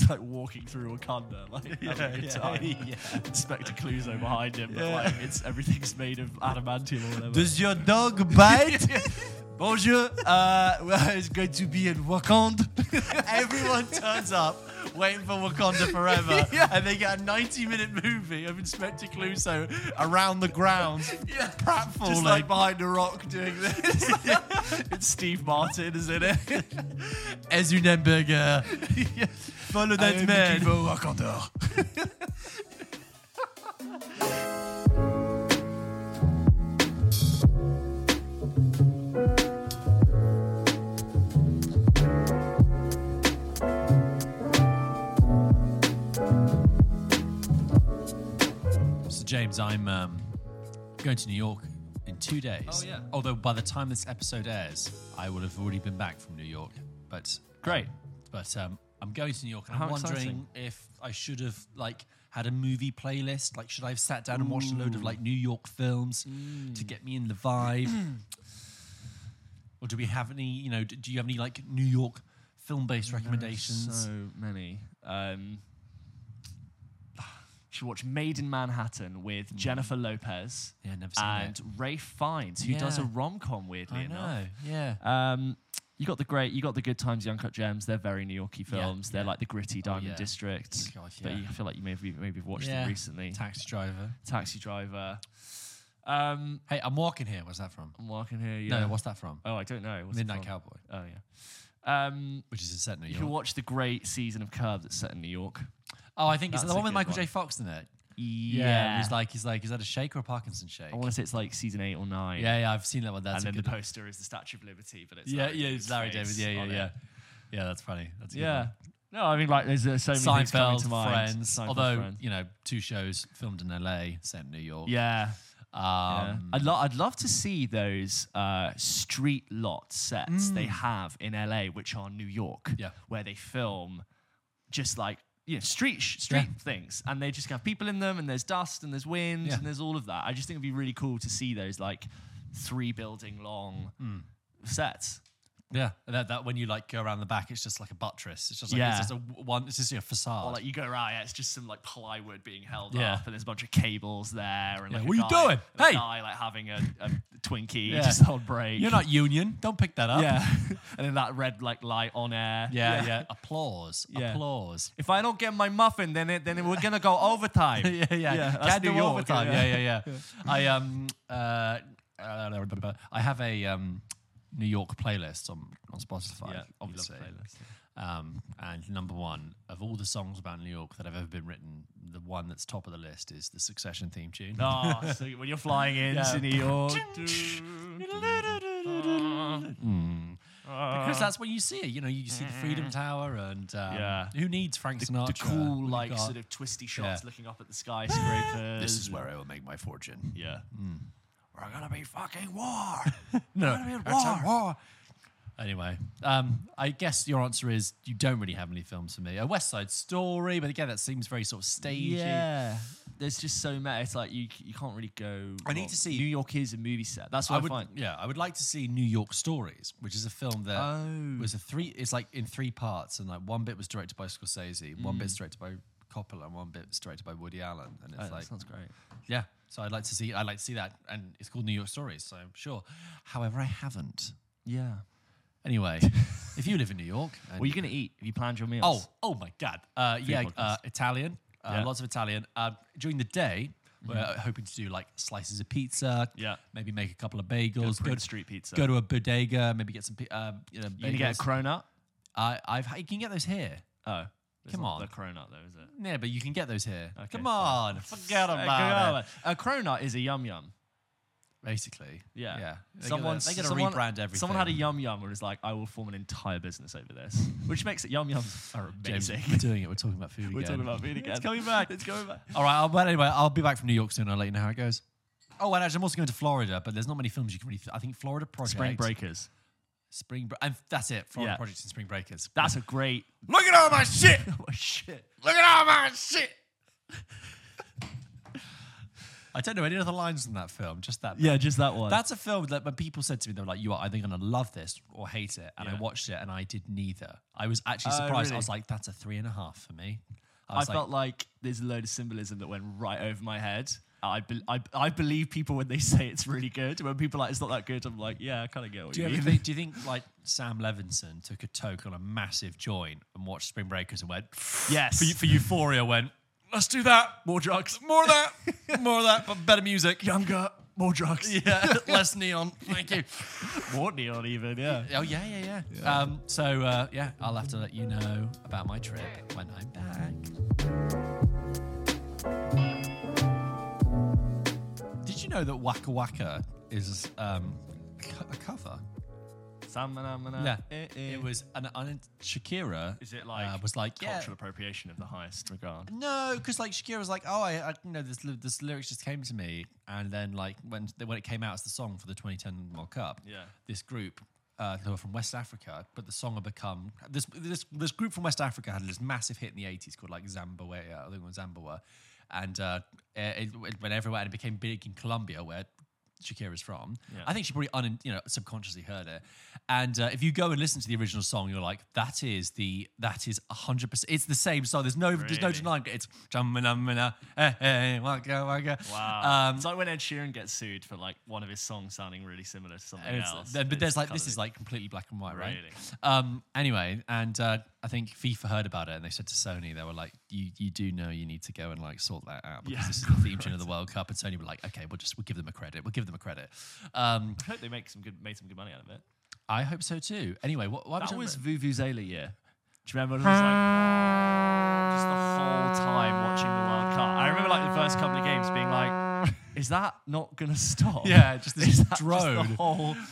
just like walking through Wakanda, like having a good yeah, time. yeah. Inspector Clouseau behind him, but like it's everything's made of adamantium or whatever. Does your dog bite? Bonjour. Uh, well, it's going to be in Wakanda. Everyone turns up waiting for Wakanda Forever, yeah. and they get a 90-minute movie of Inspector Clouseau around the grounds, yeah. pratfalling. Just like behind a rock doing this. it's Steve Martin, is in it? une hamburger. Follow that man. Wakanda. So James, I'm um, going to New York in two days. Oh, yeah. Although by the time this episode airs, I will have already been back from New York. But Great. But um, I'm going to New York, and How I'm wondering exciting. if I should have like had a movie playlist. Like, should I have sat down and watched a load of like New York films to get me in the vibe? or do we have any? You know, d- do you have any like New York film-based recommendations? So many. Um, should watch Maid in Manhattan with Jennifer Lopez yeah, never seen and it. Ralph Fiennes, who does a rom com. Weirdly enough. know. Yeah. Um, you got the great, you got the Good Times, Uncut Gems. They're very New Yorky Yeah, films. They're yeah. like the gritty Diamond yeah. District. God, But you, I feel like you maybe maybe have watched Yeah. it recently. Taxi driver. Taxi Driver. Um, Hey, I'm walking here. What's that from? I'm walking here. Yeah. No, what's that from? oh, I don't know. What's Midnight? Cowboy, Oh yeah. Um, which is set in New York. you can watch the great season of Curb that's set in New York. Oh, I think it's the one with Michael one. J. Fox in it. Yeah. he's like, he's like, is that a shake or a Parkinson shake? I want to say it's like season eight or nine. yeah, yeah, I've seen that one. That's and a then the good. poster is the Statue of Liberty, but it's yeah, Larry yeah, David's it's Larry David. face Yeah, yeah, on it. yeah. Yeah, that's funny. That's a good Yeah. one. No, I mean like there's uh, so many things coming Seinfeld, to mind. Friends. Seinfeld, Although Friends. you know, two shows filmed in LA, set in New York. yeah. yeah. Um, I'd, lo- I'd love to see those uh, street lot sets they Mm. have in LA, which are New York, Yeah. where they film just like you know, street street things, and they just have people in them, and there's dust, and there's wind, Yeah. and there's all of that. I just think it'd be really cool to see those like three building long Mm. sets. Yeah, that, that when you like go around the back, it's just like a buttress. It's just like Yeah. it's just a one. It's just a facade. Or like you go around, yeah, it's just some like plywood being held Yeah. up, and there's a bunch of cables there, and like what are you guy- doing? Hey! guy like having a, a Twinkie Yeah. just on break. You're not union. Don't pick that up. yeah, and then that red like light on air. yeah, yeah. Applause. Applause. If I don't get my muffin, then it, then we're gonna go overtime. yeah, yeah. Yeah, that's New do York, overtime. yeah. Yeah, yeah. I um uh, I have a um New York playlist on on Spotify. Yeah, obviously. you love Um, and number one of all the songs about New York that have ever been written, the one that's top of the list is the Succession theme tune. Oh, so when you're flying into Yeah. New York, Mm. Because that's when you see it. You know, you see the Freedom Tower, and um, Yeah. who needs Frank Sinatra? the cool like got- sort of twisty shots Yeah. looking up at the skyscrapers. This is where I will make my fortune. yeah. We're gonna be fucking war. No, We're gonna be it's a at war. Anyway, um, I guess your answer is you don't really have any films for me. A West Side Story, but again, that seems very sort of stagey. Yeah, there's just so many. It's like you you can't really go. I need wrong. to see- New York is a movie set. That's what I, would, find. yeah, I would like to see New York Stories, which is a film that Oh. was a three. It's like in three parts, and like one bit was directed by Scorsese, one bit's directed by Coppola, and one bit's directed by Woody Allen. And it's Oh, that like, sounds great. yeah. So I'd like to see. I'd like to see that, and it's called New York Stories. So sure. However, I haven't. Yeah. Anyway, if you live in New York, and What are you gonna eat? Have you planned your meals? Oh, oh my God. Uh, yeah, podcast. uh, Italian. Uh, Yeah. Lots of Italian. Uh, during the day, we're hoping to do like slices of pizza. Yeah. Maybe make a couple of bagels. Go, Prince Street pizza. go to a bodega. Maybe get some. pi- Uh, you know, you gonna get a bagels. cronut? I, I've. You can get those here. Oh, it's Come not on. the cronut though, is it? Yeah, but you can get those here. Okay, Come fine. on, forget about it. A cronut is a yum yum. Basically, Yeah. yeah. They Someone, gotta, they gotta someone, rebrand everything. Someone had a yum yum where it's like, I will form an entire business over this, which makes it yum yums are James, amazing. we're doing it. We're talking about food again. We're talking about food again. It's coming back. It's coming back. All right. I'll, but anyway, I'll be back from New York soon. I'll let you know how it goes. Oh, and actually, I'm also going to Florida, but there's not many films you can really. I think Florida Project, Spring Breakers. Spring, Bre- and that's it. Florida Yeah. Project and Spring Breakers. That's a great. look at all my shit. oh shit. Look at all my shit. I don't know any other lines in that film. Just that. Yeah, just that one. That's a film that when people said to me, they were like, "You are either going to love this or hate it," and I Yeah. watched it and I did neither. I was actually Oh, surprised. really? I was like, "That's a three and a half for me." I I was like, felt like there's a load of symbolism that went right over my head. I, be- I, I believe people when they say it's really good. When people are like it's not that good, I'm like, yeah, I kind of get what Do you, you, mean. think, do you think like Sam Levinson took a toke on a massive joint and watched Spring Breakers and went, yes. for, for Euphoria, went, let's do that. more drugs, More of that. More of that, but better music. younger, more drugs, Yeah, less neon. Thank you. more neon even. Yeah. Oh, yeah, yeah, yeah. Um, so, uh, yeah, I'll have to let you know about my trip when I'm back. Know that Waka Waka is um, co- a cover? Yeah, eh, eh. it was an, an Shakira. Is it like uh, was like yeah. cultural appropriation of the highest regard? No, because like Shakira was like, oh, I, I you know this ly- this lyrics just came to me, and then like when when it came out as the song for the 2010 World Cup, Yeah. this group. Uh, they were from West Africa, but the song had become this this this group from West Africa had this massive hit in the 80s called like Zambawa, I think it was Zambawa, and uh, it, it went everywhere and it became big in Colombia where Shakira's from. Yeah. I think she probably un, you know subconsciously heard it. And uh, if you go and listen to the original song, you're like, that is the that is hundred percent. It's the same song. There's no there's no Really? denying it. It's jamina eh, eh, waka waka. Wow. Um, it's like when Ed Sheeran gets sued for like one of his songs sounding really similar to something else. then- but there's like this is like completely black and white, right? Really? Um. Anyway, and uh, I think FIFA heard about it and they said to Sony, they were like, "You you do know you need to go and like sort that out because Yeah. this is the theme tune of the World Cup." And Sony were like, "Okay, we'll just we'll give them a credit. We'll give them a credit." Um. I hope they make some good made some good money out of it. I hope so too. Anyway, what, what That was was Vuvuzela year. Do you remember? It was like just the whole time watching the World Cup. I remember like the first couple of games being like, "Is that not gonna stop?" Yeah, just this Is that just drone. the whole.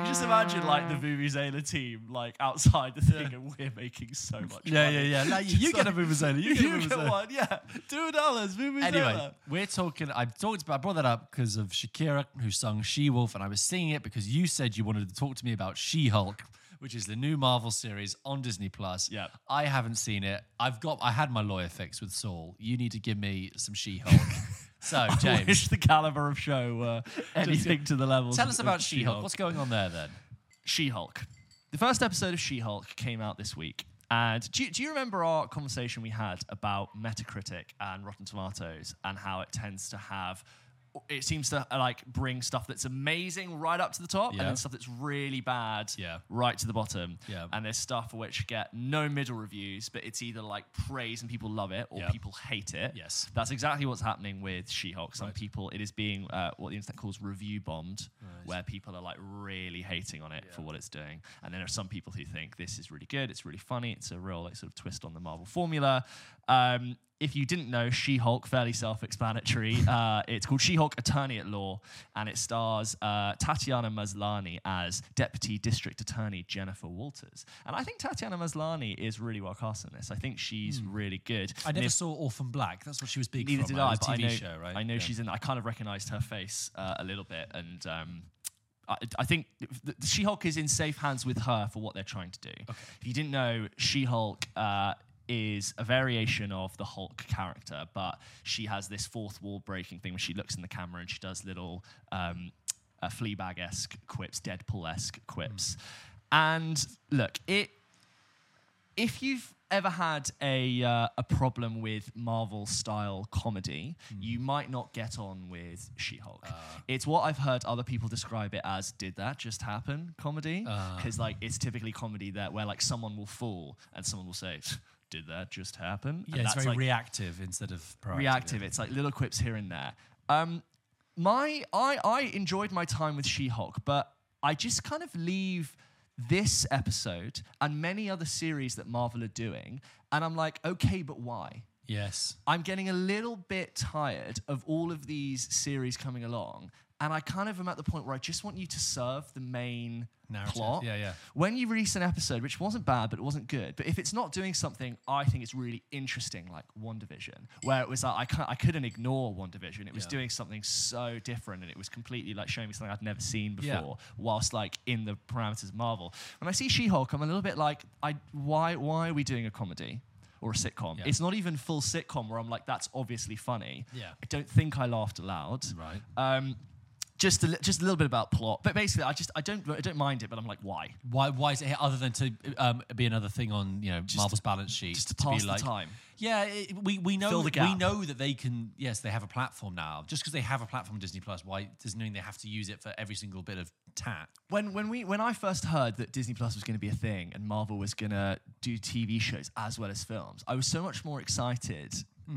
You just imagine like the Vuvuzela team like outside the thing, and we're making so much. Yeah, money. yeah, yeah. Like, you Just get a Vuvuzela, you get a You get one, yeah. Two dollars, Vuvuzela. Anyway, we're talking. I talked about. I brought that up because of Shakira, who sung She Wolf, and I was singing it because you said you wanted to talk to me about She Hulk, which is the new Marvel series on Disney Plus. Yeah. I haven't seen it. I've got. I had my lawyer fix with Saul. You need to give me some She So, I James, wish the caliber of show uh, were anything to the level. tell us about She Hulk. What's going on there then? She Hulk. The first episode of She Hulk came out this week. And do you, do you remember our conversation we had about Metacritic and Rotten Tomatoes and how it tends to have, it seems to uh, like bring stuff that's amazing right up to the top Yeah. and then stuff that's really bad Yeah. right to the bottom. Yeah. And there's stuff which get no middle reviews, but it's either like praise and people love it or Yeah. people hate it. Yes. That's exactly what's happening with She-Hulk. Some people, it is being uh, what the internet calls review bombed, where people are like really hating on it for what it's doing. And then there are some people who think this is really good, it's really funny, it's a real like sort of twist on the Marvel formula. Um, if you didn't know, She-Hulk, fairly self-explanatory. uh, it's called She-Hulk: Attorney at Law, and it stars uh, Tatiana Maslany as Deputy District Attorney Jennifer Walters. And I think Tatiana Maslany is really well cast in this. I think she's really good. I never if- saw Orphan Black. That's what she was big Neither from. did? I, but a I TV know, show, right? I know Yeah. she's in. I kind of recognized her face uh, a little bit, and um, I, I think the She-Hulk is in safe hands with her for what they're trying to do. If you didn't know, She-Hulk. Uh, is a variation of the Hulk character, but she has this fourth wall breaking thing where she looks in the camera and she does little um, uh, Fleabag esque quips, Deadpool esque quips. And look, it if you've ever had a uh, a problem with Marvel style comedy, you might not get on with She-Hulk. it's what I've heard other people describe it as "Did that just happen?" comedy, because like it's typically comedy that where like someone will fall and someone will say. Did that just happen? And Yeah, it's that's, very like, reactive instead of proactive. reactive. It's like little quips here and there. Um, my I I enjoyed my time with She-Hulk, but I just kind of leave this episode and many other series that Marvel are doing, and I'm like, okay, but why? Yes. I'm getting a little bit tired of all of these series coming along, and I kind of am at the point where I just want you to serve the main Narrative. plot. Yeah, yeah. When you release an episode, which wasn't bad, but it wasn't good, but if it's not doing something I think it's really interesting, like WandaVision, where it was like I, can't, I couldn't ignore WandaVision, it was Yeah. doing something so different and it was completely like showing me something I'd never seen before, Yeah. whilst like in the parameters of Marvel. When I see She Hulk, I'm a little bit like, I why why are we doing a comedy? or a sitcom. Yeah. It's not even full sitcom where I'm like, that's obviously funny. Yeah. I don't think I laughed aloud. Right. Um, just a, li- just a little bit about plot, but basically, I just I don't I don't mind it, but I'm like, why? Why? Why is it here other than to um, be another thing on you know Marvel's balance sheet? just to be pass the like, time. Yeah, it, we we know Fill the we gap. know that they can. Yes, they have a platform now. Just because they have a platform, Disney Plus, why doesn't mean they have to use it for every single bit of tat? when when we when I first heard that Disney Plus was going to be a thing and Marvel was going to do TV shows as well as films, I was so much more excited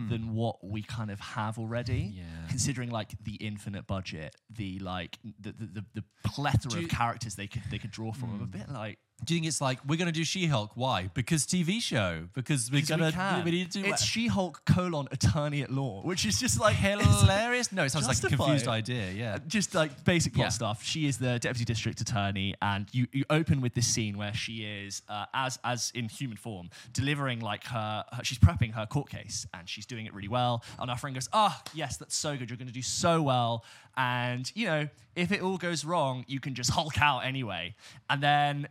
than what we kind of have already. Hmm. Yeah. Considering like the infinite budget, the like the the, the, the plethora Do of characters they could they could draw from. I'm a bit like Do you think it's like we're going to do She-Hulk? Why? Because TV show. Because we're going we to we need to. Do it's She-Hulk colon attorney at law, which is just like hilarious. No, it sounds like a confused idea. Yeah. just like basic plot Yeah. stuff. She is the deputy district attorney, and you, you open with this scene where she is, uh, as as in human form, delivering like her, her. She's prepping her court case, and she's doing it really well. And our friend goes, "Ah, yes, that's so good. You're going to do so well." And you know, if it all goes wrong, you can just Hulk out anyway. And then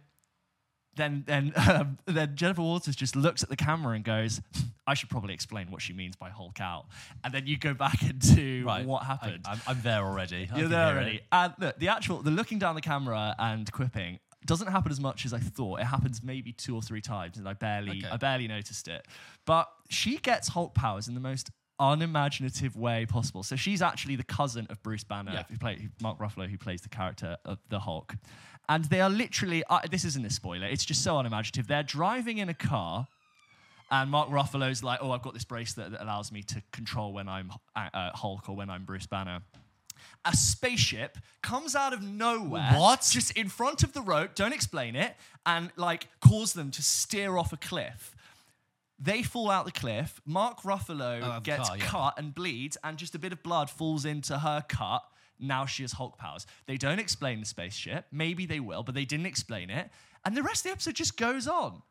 then then um, then Jennifer Walters just looks at the camera and goes, "I should probably explain what she means by Hulk out." And then you go back into Right. what I- happened. I'm, I'm there already. You're there already. it. And look, the actual the looking down the camera and quipping doesn't happen as much as I thought. It happens maybe two or three times, and I barely Okay. I barely noticed it. But she gets Hulk powers in the most unimaginative way possible. So she's actually the cousin of Bruce Banner, Yeah. who play, Mark Ruffalo, who plays the character of the Hulk. And they are literally, uh, this isn't a spoiler, it's just so unimaginative. They're driving in a car, and Mark Ruffalo's like, oh, I've got this bracelet that allows me to control when I'm uh, uh, Hulk or when I'm Bruce Banner. A spaceship comes out of nowhere. What? Just in front of the road, don't explain it, and like cause them to steer off a cliff. They fall out the cliff. Mark Ruffalo Oh, gets car, yeah. cut and bleeds, and just a bit of blood falls into her cut. Now she has Hulk powers. They don't explain the spaceship. Maybe they will, but they didn't explain it. And the rest of the episode just goes on.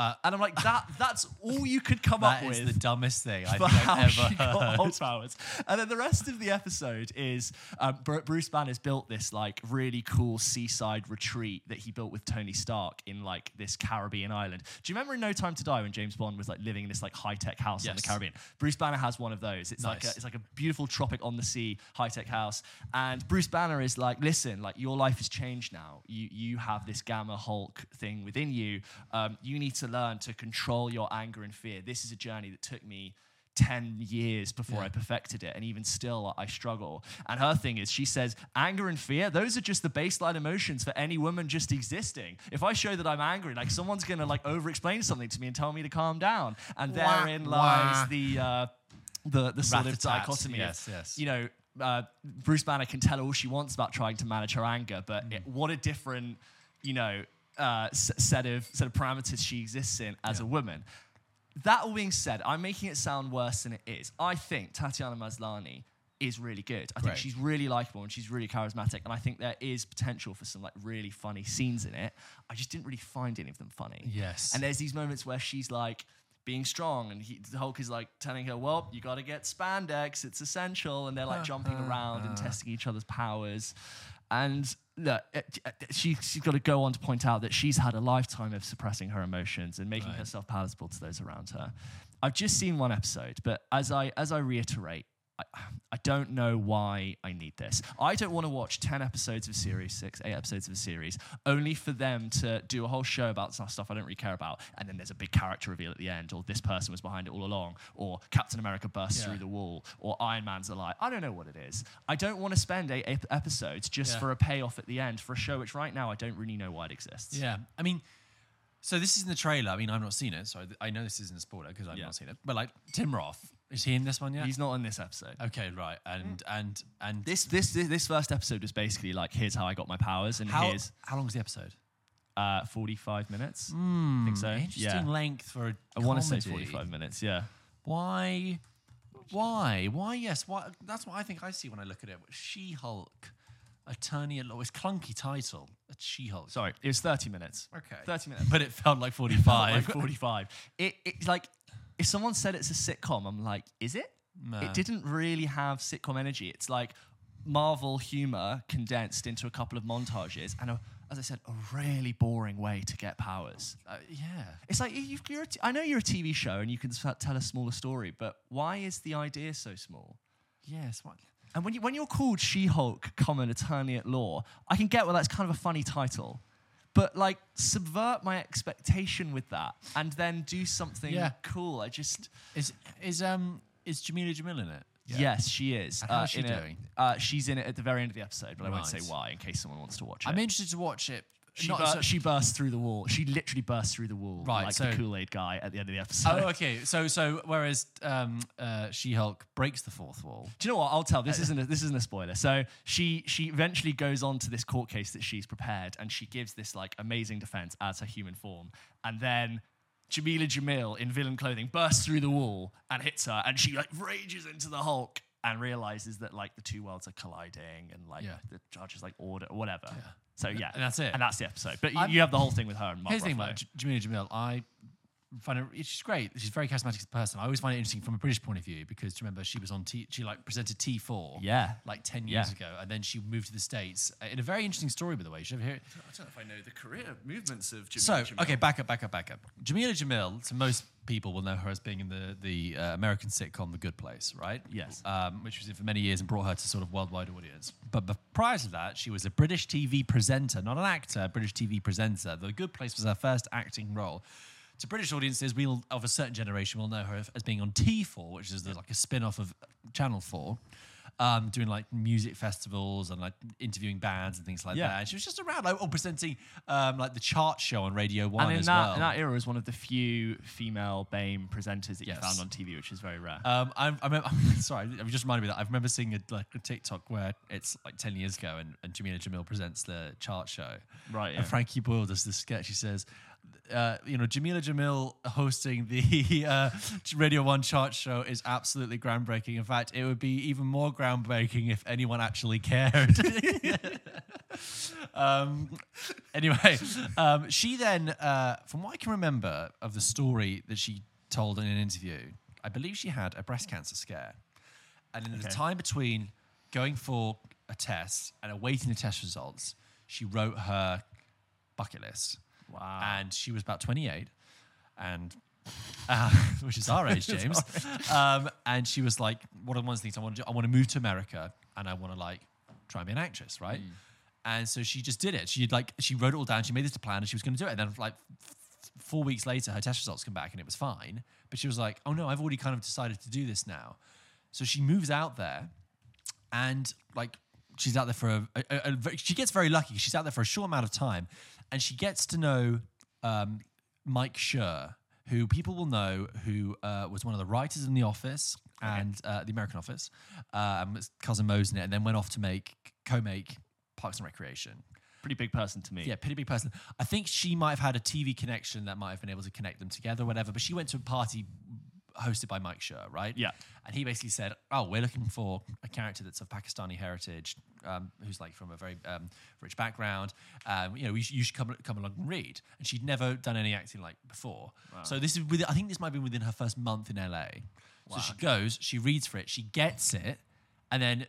Uh, And I'm like, that that's all you could come up with. That is the dumbest thing I think I've ever heard. Powers. And then the rest of the episode is um, Bru- Bruce Banner's built this like really cool seaside retreat that he built with Tony Stark in like this Caribbean island. Do you remember in No Time to Die when James Bond was like living in this like high tech house in the Caribbean? Bruce Banner has one of those. It's like a, it's like a beautiful tropic on the sea high tech house. And Bruce Banner is like, listen, like your life has changed now. You you have this Gamma Hulk thing within you. Um, you need to learn to control your anger and fear. This is a journey that took me 10 years before Yeah. I perfected it. And even still, I struggle. And her thing is, she says, anger and fear, those are just the baseline emotions for any woman just existing. If I show that I'm angry, like someone's going to like over explain something to me and tell me to calm down. And Wah, therein wah. lies the, uh, the, the sort of dichotomy. of, Yes, yes. You know, uh, Bruce Banner can tell all she wants about trying to manage her anger, but Mm. it, what a different, you know, uh, set of set of parameters she exists in as Yeah. a woman. That all being said, I'm making it sound worse than it is. I think Tatiana Maslany is really good. I think she's really likable and she's really charismatic, and I think there is potential for some like really funny scenes in it. I just didn't really find any of them funny. Yes. And there's these moments where she's like being strong, and he, the Hulk is like telling her, "Well, you got to get spandex; it's essential." And they're like uh, jumping uh, around and uh. testing each other's powers. And look, uh, it- it- uh, she, she's got to go on to point out that she's had a lifetime of suppressing her emotions and making Right. herself palatable to those around her. I've just seen one episode, but as I as I reiterate, I, I don't know why I need this. I don't want to watch 10 episodes of a series, six, eight episodes of a series, only for them to do a whole show about some stuff I don't really care about. And then there's a big character reveal at the end, or this person was behind it all along, or Captain America bursts Yeah. through the wall, or Iron Man's alive. I don't know what it is. I don't want to spend eight ep- episodes just Yeah. for a payoff at the end for a show which right now I don't really know why it exists. Yeah, I mean, so this is in the trailer. I mean, I've not seen it, so I know this isn't a spoiler because I've Yeah. not seen it. But like Tim Roth, is he in this one yet? He's not in this episode. okay, right, and and and This, this this this first episode was basically like here's how I got my powers and how here's how long is the episode? uh, 45 minutes. Hmm, I think so. Interesting Yeah. length for a I want to say comedy. 45 minutes. Yeah. Why? Why? Why? Yes. Why? That's what I think I see when I look at it. She-Hulk, Attorney at Law. It's clunky title. It's She-Hulk. Sorry, it was 30 minutes. Okay. 30 minutes. But it felt like like forty-five. 45. It, it's like, if someone said it's a sitcom, I'm like, is it? It didn't really have sitcom energy. It's like Marvel humor condensed into a couple of montages and a, as I said, a really boring way to get powers. Uh, yeah. It's like you've, you're a t- I know you're a TV show and you can tell a smaller story, but why is the idea so small? Yes. What? And when you when you're called She-Hulk, common attorney at law, I can get well. That's kind of a funny title, but like subvert my expectation with that, and then do something Yeah. cool. I just Is is um is Jamila Jamil in it? yes, she is. And how's she in it. doing? Uh, she's in it at the very end of the episode, but I won't say why in case someone wants to watch it. I'm interested to watch it. She, Not bur- so- she bursts through the wall. She literally bursts through the wall, Right, like so- the Kool Aid guy at the end of the episode. Oh, okay. So so whereas um, uh, She Hulk breaks the fourth wall. Do you know what? I'll tell. This isn't a, this isn't a spoiler. So she she eventually goes on to this court case that she's prepared, and she gives this like amazing defense as her human form, and then. Jamila Jamil in villain clothing bursts through the wall and hits her, and she like rages into the Hulk and realizes that like the two worlds are colliding, and like Yeah. the judge is like order or whatever. So yeah, And that's it. And that's the episode. But I'm- you have the whole thing with her and Mark Here's the thing about J- Jamila Jamil. I find her. She's great. She's a very charismatic person. I always find it interesting from a British point of view because remember she was on T. She like presented T4. Yeah. Like ten years Yeah. ago, and then she moved to the states uh, in a very interesting story, by the way. You should ever hear it. I don't know if I know the career movements of So, okay, back up, back up, back up. Jamila Jamil, so most people will know her as being in the, the uh, American sitcom The Good Place, right? Yes. Um, which was in for many years and brought her to sort of worldwide audience. But, but prior to that, she was a British TV presenter, not an actor, British TV presenter. The Good Place was her first acting role. To British audiences, we'll of a certain generation will know her as being on T4, which is the, like a spin off of Channel 4. Um, doing like music festivals and like interviewing bands and things like Yeah. that. And she was just around, like, or presenting um, like the chart show on Radio One and in as that, well. in that era was one of the few female BAME presenters that Yes. you found on TV, which is very rare. Um, I, I remember, sorry, it just reminded me that I remember seeing a, like a TikTok where it's like ten years ago, and, and Jamila Jamil presents the chart show. Right, yeah. And Frankie Boyle does this sketch. He says, uh, you know, Jamila Jamil hosting the uh, Radio One chart show is absolutely groundbreaking. In fact, it would be even more groundbreaking if anyone actually cared. um, anyway, um, she then, uh, from what I can remember of the story that she told in an interview, I believe she had a breast cancer scare. And in the time between going for a test and awaiting the test results, she wrote her bucket list. Wow. And she was about 28, and uh, which is our age, James. um, and she was like, one of the ones things I want to do? I want to move to America, and I want to like try and be an actress, right?" And so she just did it. She like she wrote it all down. She made this plan, and she was going to do it. And then like f- four weeks later, her test results come back, and it was fine. But she was like, "Oh no, I've already kind of decided to do this now." So she moves out there, and like she's out there for a, a, a- a she gets very lucky. She's out there for a short amount of time, and she gets to know um, Mike Schur, who people will know, who uh, was one of the writers in The Office and uh, The American Office, uh, and was cousin Mose in it, and then went off to make co-make Parks and Recreation. Pretty big person to me. Yeah, pretty big person. I think she might have had a TV connection that might have been able to connect them together, or whatever. But she went to a party hosted by Mike Schur, right? Yeah. And he basically said, "Oh, we're looking for a character that's of Pakistani heritage, um, who's like from a very um, rich background. Um, you know, you should, you should come come along and read." And she'd never done any acting like before. So this is with I think this might have been within her first month in LA. So she goes, she reads for it, she gets it, and then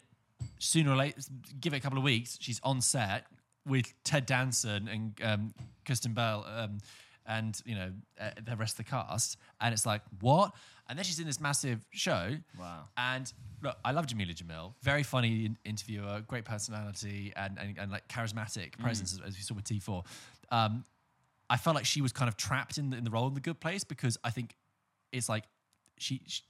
sooner or later, give it a couple of weeks, she's on set with Ted Danson and um, Kristen Bell um, and you know uh, the rest of the cast, and it's like what? And then she's in this massive show. Wow. And look, I love Jamila Jamil, very funny in- interviewer, great personality, and and, and like charismatic presence, as, as we saw with T4. Um, I felt like she was kind of trapped in the, in the role in the Good Place because I think it's like she, she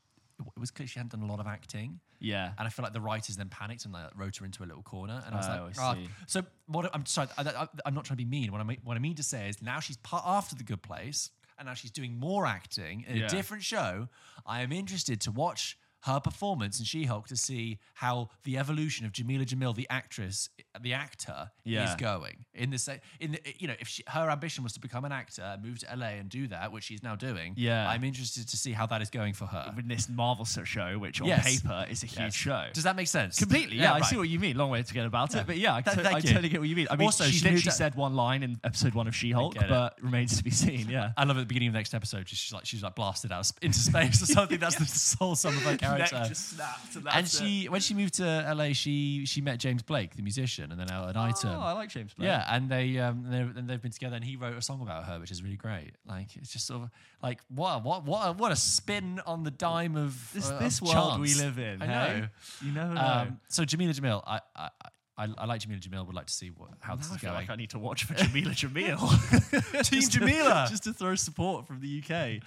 it was clear she hadn't done a lot of acting. Yeah. And I feel like the writers then panicked and like wrote her into a little corner. And I was Oh, like, I "Ah." see. so what? I'm sorry, I, I, I'm not trying to be mean. What I mean, what I mean to say is now she's part after the Good Place, and now she's doing more acting in Yeah. a different show. I am interested to watch her performance in She-Hulk to see how the evolution of Jamila Jamil, the actress, the actor, Yeah. is going. In the sa- in the, you know, if she, her ambition was to become an actor, move to LA and do that, which she's now doing. Yeah. I'm interested to see how that is going for her. In this Marvel show, which on Yes. paper is a huge Yes. show. Does that make sense? Completely, yeah. I right. see what you mean. Long way to get about Yeah. it, but yeah, I, Th- to- I totally get what you mean. I mean, Also, she she literally said one line in episode one of She-Hulk, get it. but remains to be seen. Yeah. I love at the beginning of the next episode, she's like she's like blasted out into space or something. That's the sole sum of her character. Character. neck just snapped. And, and she, it. when she moved to LA, she she met James Blake, the musician, and then out an item. Oh, I like James Blake. Yeah, and they um and they've, been together, and he wrote a song about her, which is really great. Like it's just sort of like what a, what what a, what a spin on the dime of This, uh, this of world we live in. I hey? know. You know. Um, so Jamila Jamil, I I, I I like Jamila Jamil. Would like to see what how this Now I is feel going. like I need to watch for Jamila Jamil. Team Jamila. just to throw support from the UK.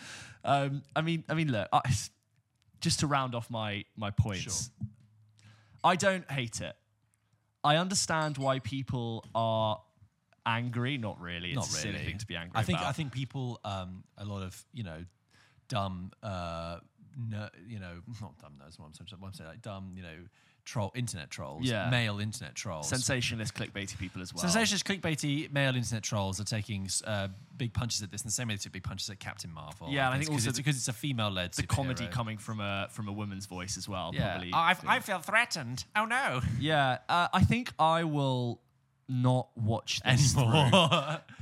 Um, I mean, I mean, look, I, just to round off my my points. I don't hate it. I understand why people are angry. Not really. It's Not a silly really. thing to be angry I think about. I think people, um, a lot of you know, dumb, uh, ner- you know, not dumb. That's what I'm saying. What I'm saying, like dumb, you know, troll, internet trolls, Yeah. male internet trolls. sensationalist, clickbaity people as well. Sensationalist, clickbaity, male internet trolls are taking uh, big punches at this in the same way they took big punches at Captain Marvel. Yeah, and I think also because it's a female-led the comedy coming from a from a woman's voice as well. Yeah, Probably. I, I feel threatened. Oh no! yeah, uh, I think I will not watch this. Anymore.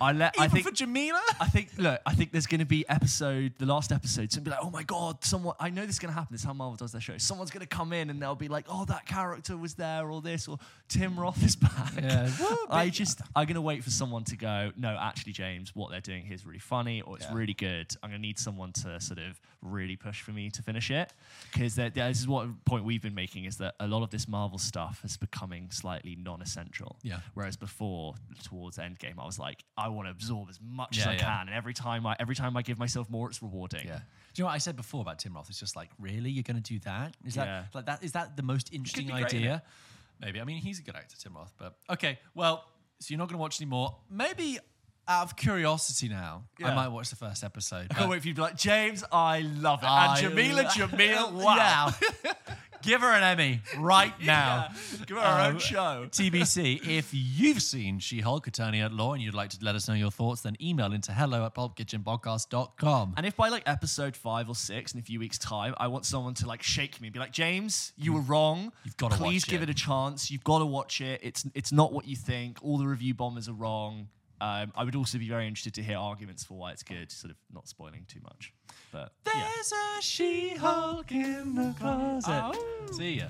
I let. I Even think for Jamila. I think look, I think there's going to be episode, the last episode, someone be like, oh my god, someone. I know this is going to happen. This is how Marvel does their show. Someone's going to come in and they'll be like, oh, that character was there, or this, or Tim Roth is back. Yeah. I just, I'm going to wait for someone to go. No, actually, James, what they're doing here is really funny, or it's Yeah. really good. I'm going to need someone to sort of really push for me to finish it, because this is what point we've been making is that a lot of this Marvel stuff is becoming slightly non-essential. Yeah. Whereas before, towards Endgame, I was like, I want to absorb as much as I yeah. can, and every time I every time I give myself more, it's rewarding. Yeah. Do you know what I said before about Tim Roth? It's just like, really, you're going to do that? Is Yeah. that like that? Is that the most interesting great idea? Maybe. I mean, he's a good actor, Tim Roth. But okay, well, so you're not going to watch anymore. Maybe out of curiosity now, I Yeah. might watch the first episode. I can't but- wait for you to be like, James, I love it. I and Jamila lo- Jamil, wow. Yeah. Give her an Emmy right now. Give her her Um, own show. TBC, if you've seen She-Hulk Attorney at Law and you'd like to let us know your thoughts, then email into hello at pulpkitchenpodcast.com. And if by like episode five or six in a few weeks' time, I want someone to like shake me and be like, James, you were wrong. You've gotta Please watch give it." it a chance. You've got to watch it. It's it's not what you think. All the review bombers are wrong. Um, I would also be very interested to hear arguments for why it's good, sort of not spoiling too much. But yeah. There's a She-Hulk in the closet. Oh. See ya.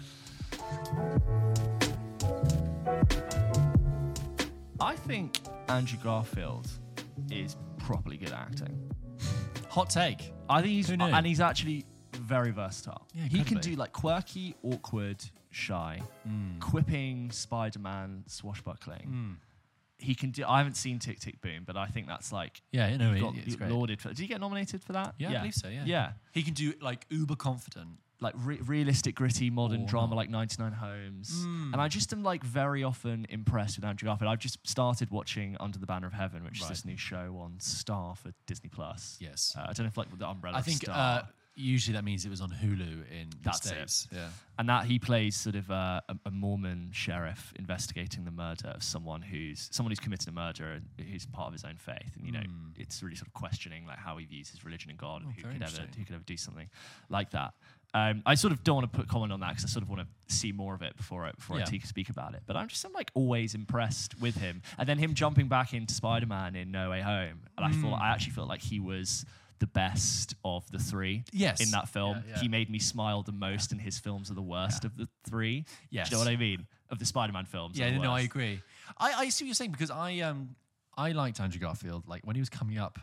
I think Andrew Garfield is properly good at acting. Hot take. I think he's knew? and he's actually very versatile. Yeah, he can be. do like quirky, awkward, shy, Hmm. quipping, Spider-Man, swashbuckling. He can do. I haven't seen Tick Tick Boom, but I think that's like Yeah, you know, got it's great. lauded for. Did he get nominated for that? Yeah, I believe so. Yeah, yeah. He can do like uber confident. Like re- realistic, gritty, modern Or drama, not. like 99 Homes. Mm. And I just am like very often impressed with Andrew Garfield. I've just started watching Under the Banner of Heaven, which Right. is this new show on Star for Disney Plus. Yes. Uh, I don't know if like the umbrella. I of think Star. uh, usually that means it was on Hulu in the That's it. States. Yeah. and that he plays sort of uh, a, a Mormon sheriff investigating the murder of someone who's someone who's committed a murder and who's part of his own faith, and you know it's really sort of questioning like how he views his religion and God, and Hmm. Oh, who could ever who could ever do something like that. Um, I sort of don't want to put comment on that because I sort of want to see more of it before I before Yeah. I speak about it. But I'm just I'm like always impressed with him, and then him jumping back into Spider-Man in No Way Home, and I Hmm. thought I actually felt like he was. The best of the three Yes. in that film. Yeah, yeah. He made me smile the most, and his films are the worst of the three. Yes. Do you know what I mean? Of the Spider-Man films. Yeah, no, I agree. I, I see what you're saying because I um I liked Andrew Garfield like when he was coming up,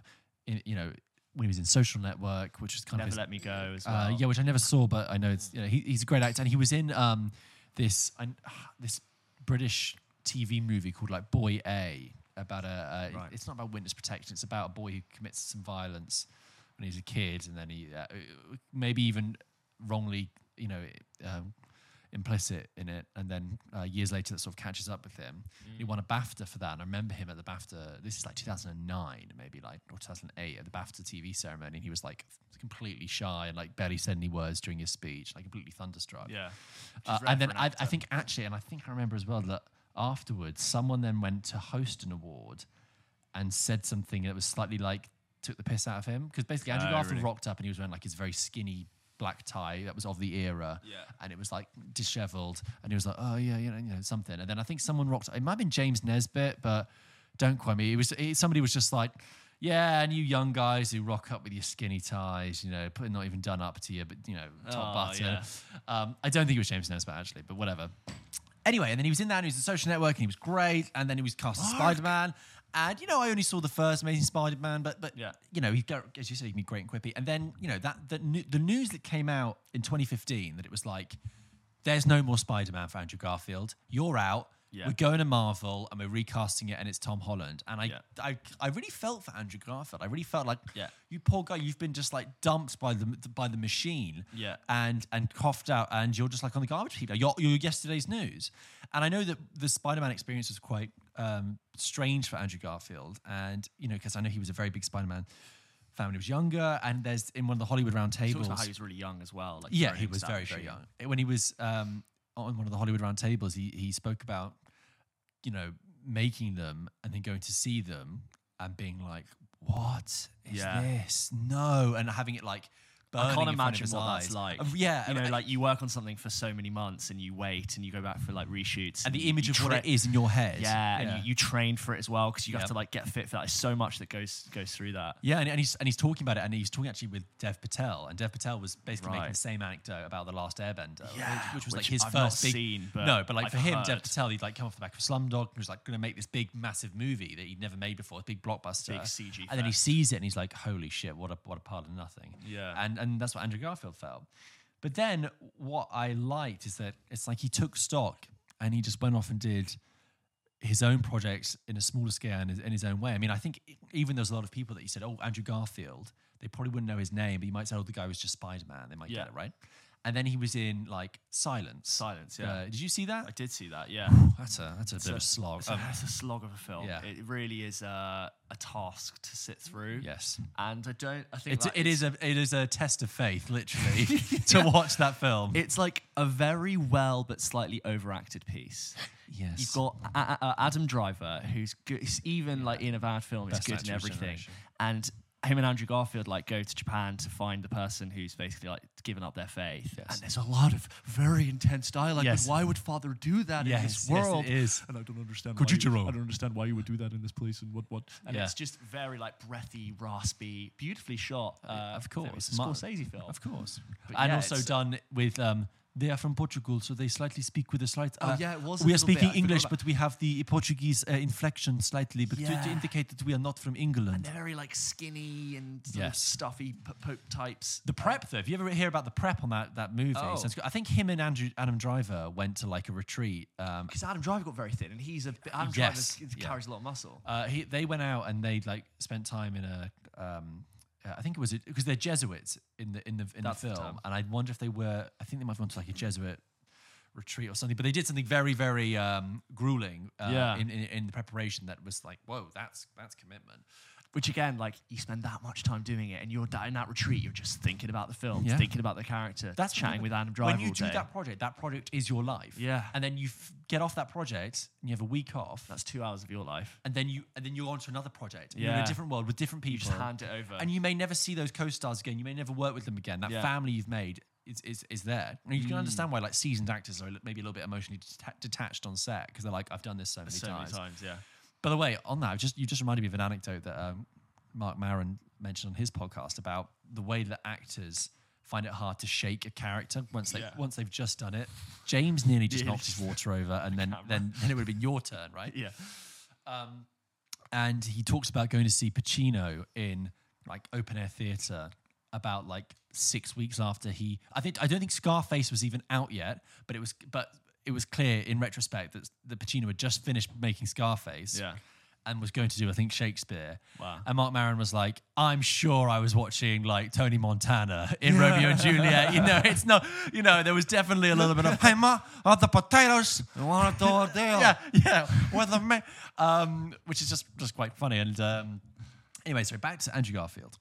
in you know when he was in Social Network, which is kind Never of his, Let Me Go as well. uh, yeah, which I never saw, but I know it's you know he, he's a great actor and he was in um this I, this British TV movie called like Boy A about a, a Right. it's not about witness protection it's about a boy who commits some violence when he's a kid and then he uh, maybe even wrongly you know um, implicit in it and then uh, years later that sort of catches up with him. He won a BAFTA for that and I remember him at the BAFTA this is like 2009 maybe like or 2008 at the BAFTA TV ceremony and he was like completely shy and like barely said any words during his speech like completely thunderstruck. Yeah. uh, Which is rare and then an I, I think actually, and I think I remember as well that afterwards, someone then went to host an award and said something that was slightly like took the piss out of him because basically Andrew Oh, Garfield really? rocked up and he was wearing like his very skinny black tie that was of the era, Yeah. and it was like dishevelled, and he was like, oh yeah, you know, you know something, and then I think someone rocked. It might have been James Nesbitt, but don't quote me. It was it, somebody was just like. Yeah, and you young guys who rock up with your skinny ties, you know, not even done up to you, but you know, top Oh, button. yeah. Um, I don't think it was James Nesbitt actually, but whatever. Anyway, and then he was in that, and he was in Social Network, and he was great. And then he was cast as Spider Man. And you know, I only saw the first Amazing Spider Man, but but Yeah. you know, he as you said, he can be great and quippy. And then you know that the, the news that came out in 2015 that it was like, there's no more Spider Man for Andrew Garfield. You're out. Yeah. We're going to Marvel and we're recasting it, and it's Tom Holland. And I, Yeah. I, I really felt for Andrew Garfield. I really felt like, Yeah. you poor guy, you've been just like dumped by the by the machine Yeah. and and coughed out, and you're just like on the garbage heap. You're, you're yesterday's news. And I know that the Spider-Man experience was quite um, strange for Andrew Garfield, and you know because I know he was a very big Spider-Man fan when he was younger. And there's in one of the Hollywood He talks roundtables. how he was really young as well. Like Yeah, he was very, very young. When he was um, on one of the Hollywood roundtables, he he spoke about, you know, making them and then going to see them and being like, "What is Yeah. this? No!" and having it like. I can't in front of imagine what eyes. that's like. Uh, yeah, you know, and- like you work on something for so many months and you wait and you go back for like reshoots. and the image you of what it is in your head. Yeah, and you, you train for it as well because you Yep. have to like get fit for that. There's so much that goes goes through that. Yeah, and, and he's and he's talking about it, and he's talking actually with Dev Patel, and Dev Patel was basically making the same anecdote about the Last Airbender, Yeah, which, which was like his I've first big. seen, but no, but like I've for him, Dev. Patel, he'd like come off the back of Slumdog, and was like going to make this big, massive movie that he'd never made before, a big blockbuster, Big CG and then he sees it, and he's like, "Holy shit, what a what a pile of nothing." Yeah. and and that's what Andrew Garfield felt. But then what I liked is that it's like he took stock and he just went off and did his own projects in a smaller scale and in his own way. I mean, I think even there's a lot of people that you said, oh, Andrew Garfield, they probably wouldn't know his name, but you might say, oh, the guy was just Spider Man. They might Yeah. get it right. And then he was in like Silence. Silence, yeah. Uh, did you see that? I did see that. Yeah, That's a that's a bit of a slog. It's a, Um, it's a slog of a film. yeah. It really is a, a task to sit through. yes, and I don't. I think it's, it is a it is a test of faith, literally, to watch that film. It's like a very well but slightly overacted piece. yes, You've got a- a- a- Adam Driver, who's good. He's even like in a bad film, he's Best good in actor of his everything. generation. And him and Andrew Garfield like go to Japan to find the person who's basically like given up their faith. Yes. And there's a lot of very intense dialogue. Yes. But why would Father do that in Yes, this yes, it world? is. And I don't understand. Could why you, I don't understand why you would do that in this place and what what. And Yeah. it's just very like breathy, raspy, beautifully shot. Uh, of course, it's a Scorsese film. Of course. But and yeah, also done with um they are from Portugal, so they slightly speak with a slight. Oh, uh, yeah, it was a We are speaking English, but we have the Portuguese uh, inflection slightly, but to, to indicate that we are not from England. And they're very like skinny and sort of Yes. stuffy pope types. the prep, though, if you ever hear about the prep on that that movie, Oh. I think him and Andrew Adam Driver went to like a retreat. Um, Because Adam Driver got very thin, and he's a bit- Adam Yes, Driver yeah. carries a lot of muscle. uh, he, they went out and they like spent time in a. Um, uh, I think it was because they're Jesuits in the in the in That's the the film, term. and I wonder if they were. I think they might have gone to like a Jesuit retreat or something, but they did something very very um, grueling uh, Yeah. in, in in the preparation that was like, whoa, that's that's commitment. Which again, like you spend that much time doing it, and you're in that retreat, you're just thinking about the film, Yeah. thinking about the character, That's chatting with Adam Driver When you do day. that project, that project is your life. Yeah. and then you f- get off that project and you have a week off, That's two hours of your life. and then you and then you're on to another project. and You're in a different world with different people. You just hand it over. and you may never see those co-stars again. You may never work with them again. That Yeah. family you've made is is, is there. And you can Mm. understand why like seasoned actors are maybe a little bit emotionally deta- detached on set because they're like, I've done this so many so times. many times, yeah. By the way, on that, just you just reminded me of an anecdote that um, Marc Maron mentioned on his podcast about the way that actors find it hard to shake a character once they Yeah. once they've just done it. James nearly just Yeah, knocked his water over, and then camera. then then it would have been your turn, right? Yeah. Um, and he talks about going to see Pacino in like open air theater about like six weeks after he. I think I don't think Scarface was even out yet, but it was but it was clear in retrospect that that Pacino had just finished making Scarface. Yeah. And was going to do, I think, Shakespeare. Wow. And Marc Maron was like, "I'm sure I was watching like Tony Montana in Romeo and Juliet. You know, it's not. You know, there was definitely a little bit of, hey, ma, are the potatoes? I want to do deal. yeah, yeah, with the ma- um, which is just just quite funny. And um, anyway, so back to Andrew Garfield.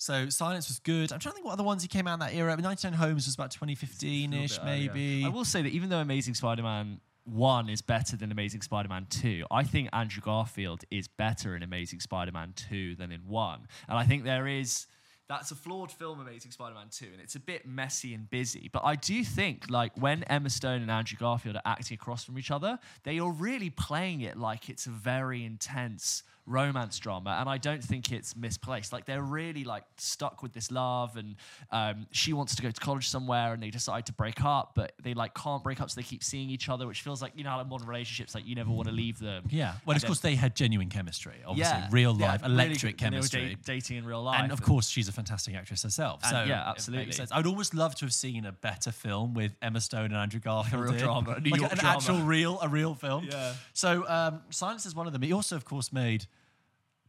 So Silence was good. I'm trying to think what other ones he came out in that era. 99 Homes was about 2015-ish, maybe. I will say that even though Amazing Spider-Man one is better than Amazing Spider-Man two, I think Andrew Garfield is better in Amazing Spider-Man two than in one, and I think there is. That's a flawed film, Amazing Spider-Man 2, and it's a bit messy and busy. But I do think, like, when Emma Stone and Andrew Garfield are acting across from each other, they are really playing it like it's a very intense romance drama, and I don't think it's misplaced. Like they're really like stuck with this love, and um, she wants to go to college somewhere, and they decide to break up, but they like can't break up, so they keep seeing each other, which feels like you know how like modern relationships, like you never want to leave them. Yeah. Well, And of then- course, they had genuine chemistry. Obviously, yeah, real life, really electric and were chemistry. da- dating in real life, and of course, she's a fantastic actress herself. So yeah, absolutely. I'd almost love to have seen a better film with Emma Stone and Andrew Garfield. A real drama, a New like York an drama. actual real, a real film. Yeah. So um, Silence is one of them. He also, of course, made.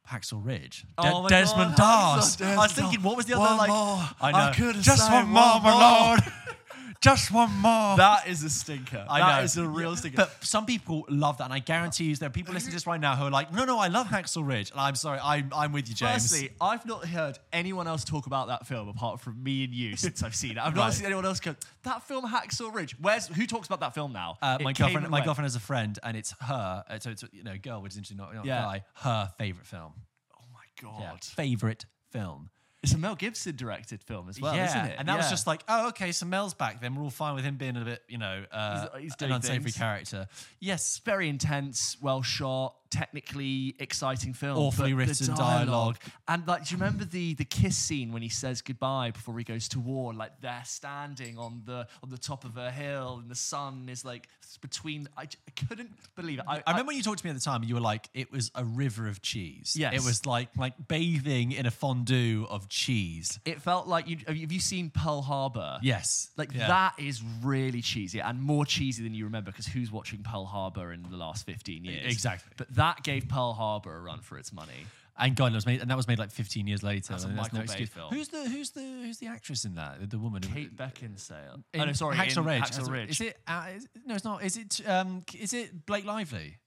Hacksaw Ridge. Oh De- my Desmond God, Doss. I was thinking, what was the other One like? more. I know. I Just one more, my lord. Just one more. that is a stinker. I That know. is a real stinker. But some people love that, and I guarantee you, there are people listening to this right now who are like, "No, no, I love Hacksaw Ridge." And I'm sorry, I'm, I'm with you, James. Firstly, I've not heard anyone else talk about that film apart from me and you since I've seen it. I've not Right. seen anyone else go, that film Hacksaw Ridge. Where's who talks about that film now? Uh, It my came girlfriend, and my went. girlfriend has a friend, and it's her. uh, So it's you know, girl, which is interesting, not, not Yeah. guy. Her favorite film. Oh my god. Favorite film. It's a Mel Gibson directed film as well, yeah, isn't it? and that was just like, oh, okay, so Mel's back. Then we're all fine with him being a bit, you know, uh, He's- he's an unsavory things. character. Yes, very intense, well shot, technically exciting film. Awfully but the written dialogue. And like, do you remember the the kiss scene when he says goodbye before he goes to war? Like they're standing on the on the top of a hill, and the sun is like between. I couldn't believe it. I, I remember when you talked to me at the time, you were like, it was a river of cheese. Yes. It was like like bathing in a fondue of cheese. it felt like you. Have you seen Pearl Harbor? Yes. Like Yeah. that is really cheesy and more cheesy than you remember because who's watching Pearl Harbor in the last 15 years? Exactly. But that gave Pearl Harbor a run for its money. And God, made, and that was made like 15 years later. That's a and Michael Bay excuse. film. Who's the who's the who's the actress in that? The, woman. Kate Beckinsale. in oh no, sorry, Hacksaw Ridge. Hacksaw Ridge. Is it? Uh, is, no, it's not. Is it? Um, is it Blake Lively?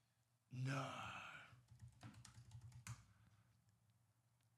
No.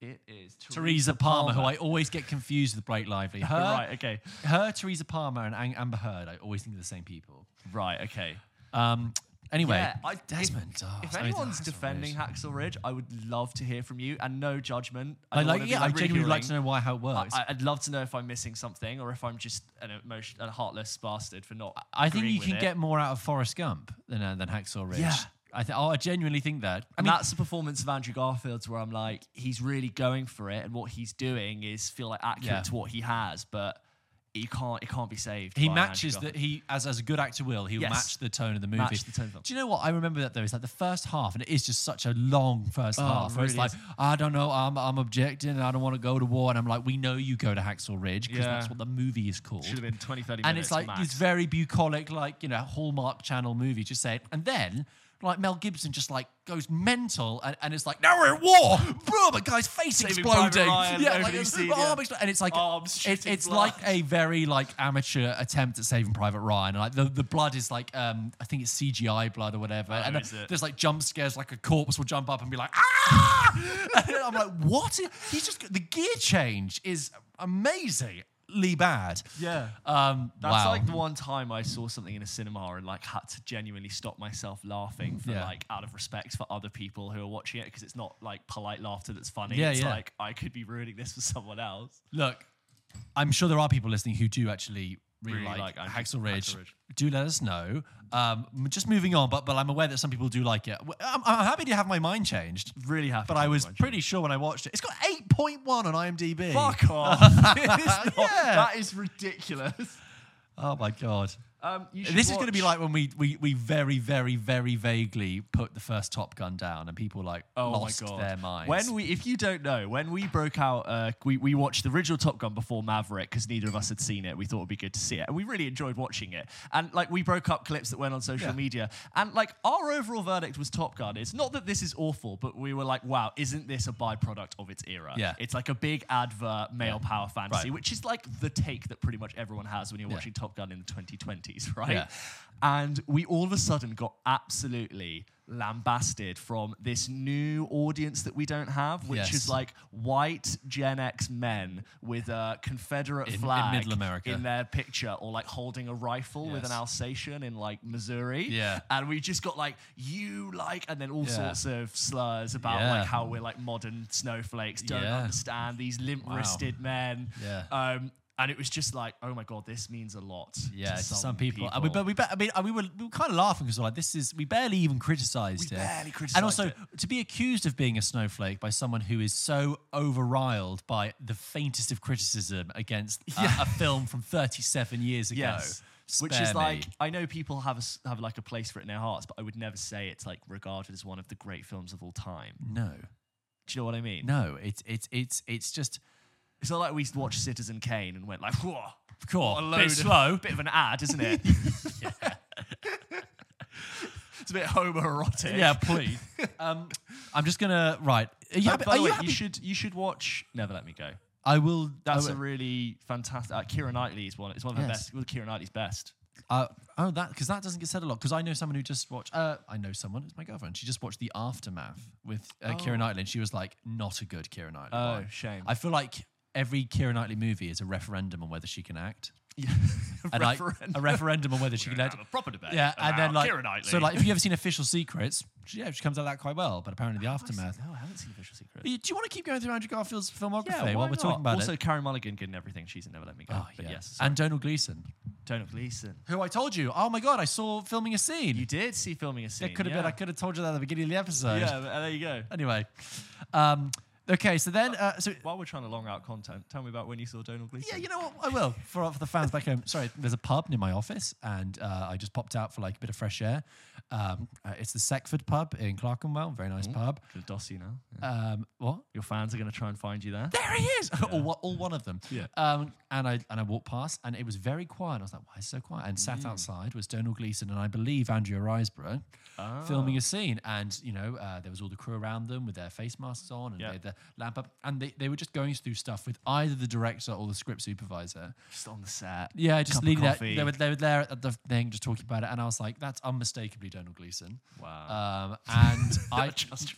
It is Teresa Palmer, who I always get confused with Blake Lively. Her, right. Okay. her, Teresa Palmer, and Amber Heard. I always think they're the same people. Right. Okay. Um, anyway, Yeah, I, Desmond. If, Doss. if I mean, anyone's Hacksaw defending Ridge. Hacksaw Ridge, I would love to hear from you, and no judgment. I don't like, yeah, I genuinely would like to know why how it works. I, I'd love to know if I'm missing something, or if I'm just an emotion, a heartless bastard for not. I think you can it. get more out of Forrest Gump than uh, than Hacksaw Ridge. Yeah. I, th- oh, I genuinely think that. I And mean, that's the performance of Andrew Garfield's where I'm like, he's really going for it, and what he's doing is feel like accurate Yeah. to what he has, but you can't, it can't be saved. he matches that he as as a good actor will. He'll Yes. match the tone of the movie. Match the tone of the film. Do you know what I remember that though? Is like the first half, and it is just such a long first Oh, half. it Where it's really like, is. I don't know, I'm I'm objecting, and I don't want to go to war, and I'm like, we know you go to Hacksaw Ridge because Yeah. that's what the movie is called. Should have been 20, 30 and it's like max. this very bucolic, like you know, Hallmark Channel movie. Just say it, and then like Mel Gibson just like goes mental, and, and it's like now we're at war, bro. The guy's face Saving exploding, Ryan, yeah, like, scene, arm yeah. and it's like Arms it's, it's blood. like a very like amateur attempt at Saving Private Ryan. And, like the, the blood is like um I think it's CGI blood or whatever, and Oh, it? there's like jump scares, like a corpse will jump up and be like ah, and I'm like what? He's just the gear change is amazingly bad. Yeah. Um, That's wow. like the one time I saw something in a cinema and like had to genuinely stop myself laughing for Yeah. like out of respect for other people who are watching it because it's not like polite laughter that's funny. Yeah, it's yeah. like I could be ruining this for someone else. Look, I'm sure there are people listening who do actually really, Really like, like Hacksaw Ridge. Hacksaw Ridge. Do let us know. Um, just moving on, but but I'm aware that some people do like it. I'm, I'm happy to have my mind changed, Really happy. but I was pretty sure when I watched it. It's got 8.1 on IMDb. Fuck off. It's not- Yeah. That is ridiculous. Oh my god. Um, you should This is going to be like when we, we we very very very vaguely put the first Top Gun down and people like Oh lost my god! their minds. When we, if you don't know, when we broke out, uh, we we watched the original Top Gun before Maverick because neither of us had seen it. We thought it'd be good to see it, and we really enjoyed watching it. And like we broke up clips that went on social Yeah. media, and like our overall verdict was Top Gun. It's not that this is awful, but we were like, wow, isn't this a byproduct of its era? Yeah. it's like a big advert male power fantasy, Right. which is like the take that pretty much everyone has when you're Yeah. watching Top Gun in the 2020s, right? Yeah. And we all of a sudden got absolutely lambasted from this new audience that we don't have, which Yes. is like white Gen X men with a Confederate In- in flag Middle America. in their picture, or like holding a rifle with an Alsatian in like Missouri. Yeah. And we just got like, you like, and then all Yeah. sorts of slurs about Yeah. like how we're like modern snowflakes, don't Yeah. understand these limp wristed men. Yeah. Um, and it was just like, oh my god, this means a lot. Yeah, to some, some people. And we, but we, I mean, we were, we were kind of laughing because we're like, this is, we barely even criticized We it. barely criticized. And also, it. to be accused of being a snowflake by someone who is so overriled by the faintest of criticism against a- Yeah. a, film from 37 years ago. Yes. Which Spare is like. I know people have a have like a place for it in their hearts, but I would never say it's like regarded as one of the great films of all time. no, Do you know what I mean? no, it's, it's, it's, it's just, It's not like we watched Citizen Kane and went like, whoa, cool, what a bit slow. bit of an ad, isn't it? it's a bit homoerotic. yeah, please. um, I'm just gonna right. Are you Uh, happy- by are the you way, happy- you should you should watch Never Let Me Go. I will. That's I a will- really fantastic. Uh, Keira Knightley is one. It's one of the Yes. best. Well, Keira Knightley's best. Uh, oh, that because that doesn't get said a lot. Because I know someone who just watched. Uh, I know someone. It's my girlfriend. She just watched the aftermath with uh, Oh. Keira Knightley, and she was like, "Not a good Keira Knightley." Oh, one. shame. I feel like every Keira Knightley movie is a referendum on whether she can act, Yeah. and like a referendum on whether she can act. have a proper debate. Yeah, and then like Keira Knightley. so, like if you ever seen Official Secrets, she, yeah, she comes out of that quite well. But apparently, the aftermath. No, I haven't seen Official Secrets. Do you want to keep going through Andrew Garfield's filmography Yeah, while we're talking not? about also, it? Carey Mulligan good in everything. She's in Never Let Me Go. Oh, but yeah. yes, sorry. and Domhnall Gleeson, Domhnall Gleeson. who I told you. Oh my god, I saw filming a scene. You did see filming a scene. It could have yeah. been. I could have told you that at the beginning of the episode. Yeah, but, uh, there you go. Anyway, um, okay. So then, uh, so While we're trying to long out content, tell me about when you saw Domhnall Gleeson. yeah, you know what? I will for for the fans back home. Sorry, there's a pub near my office, and uh, I just popped out for like a bit of fresh air. Um, uh, it's the Sekforde pub in Clerkenwell. Very nice pub. Good Dossie now. Yeah. Um, what? Your fans are going to try and find you there. There he is. all, one- all one of them. Yeah. Um, and I and I walked past, and it was very quiet. I was like, "Why is it so quiet?" And sat outside was Domhnall Gleeson and I believe Andrea Riseborough filming a scene. And you know, uh, there was all the crew around them with their face masks on, and Yeah. they had the lamp up, and they, they were just going through stuff with either the director or the script supervisor. Just on the set. Yeah, just leaving that. They were, they were there at the thing, just talking about it, and I was like, "That's unmistakably Domhnall Gleeson." Wow. Um, and I just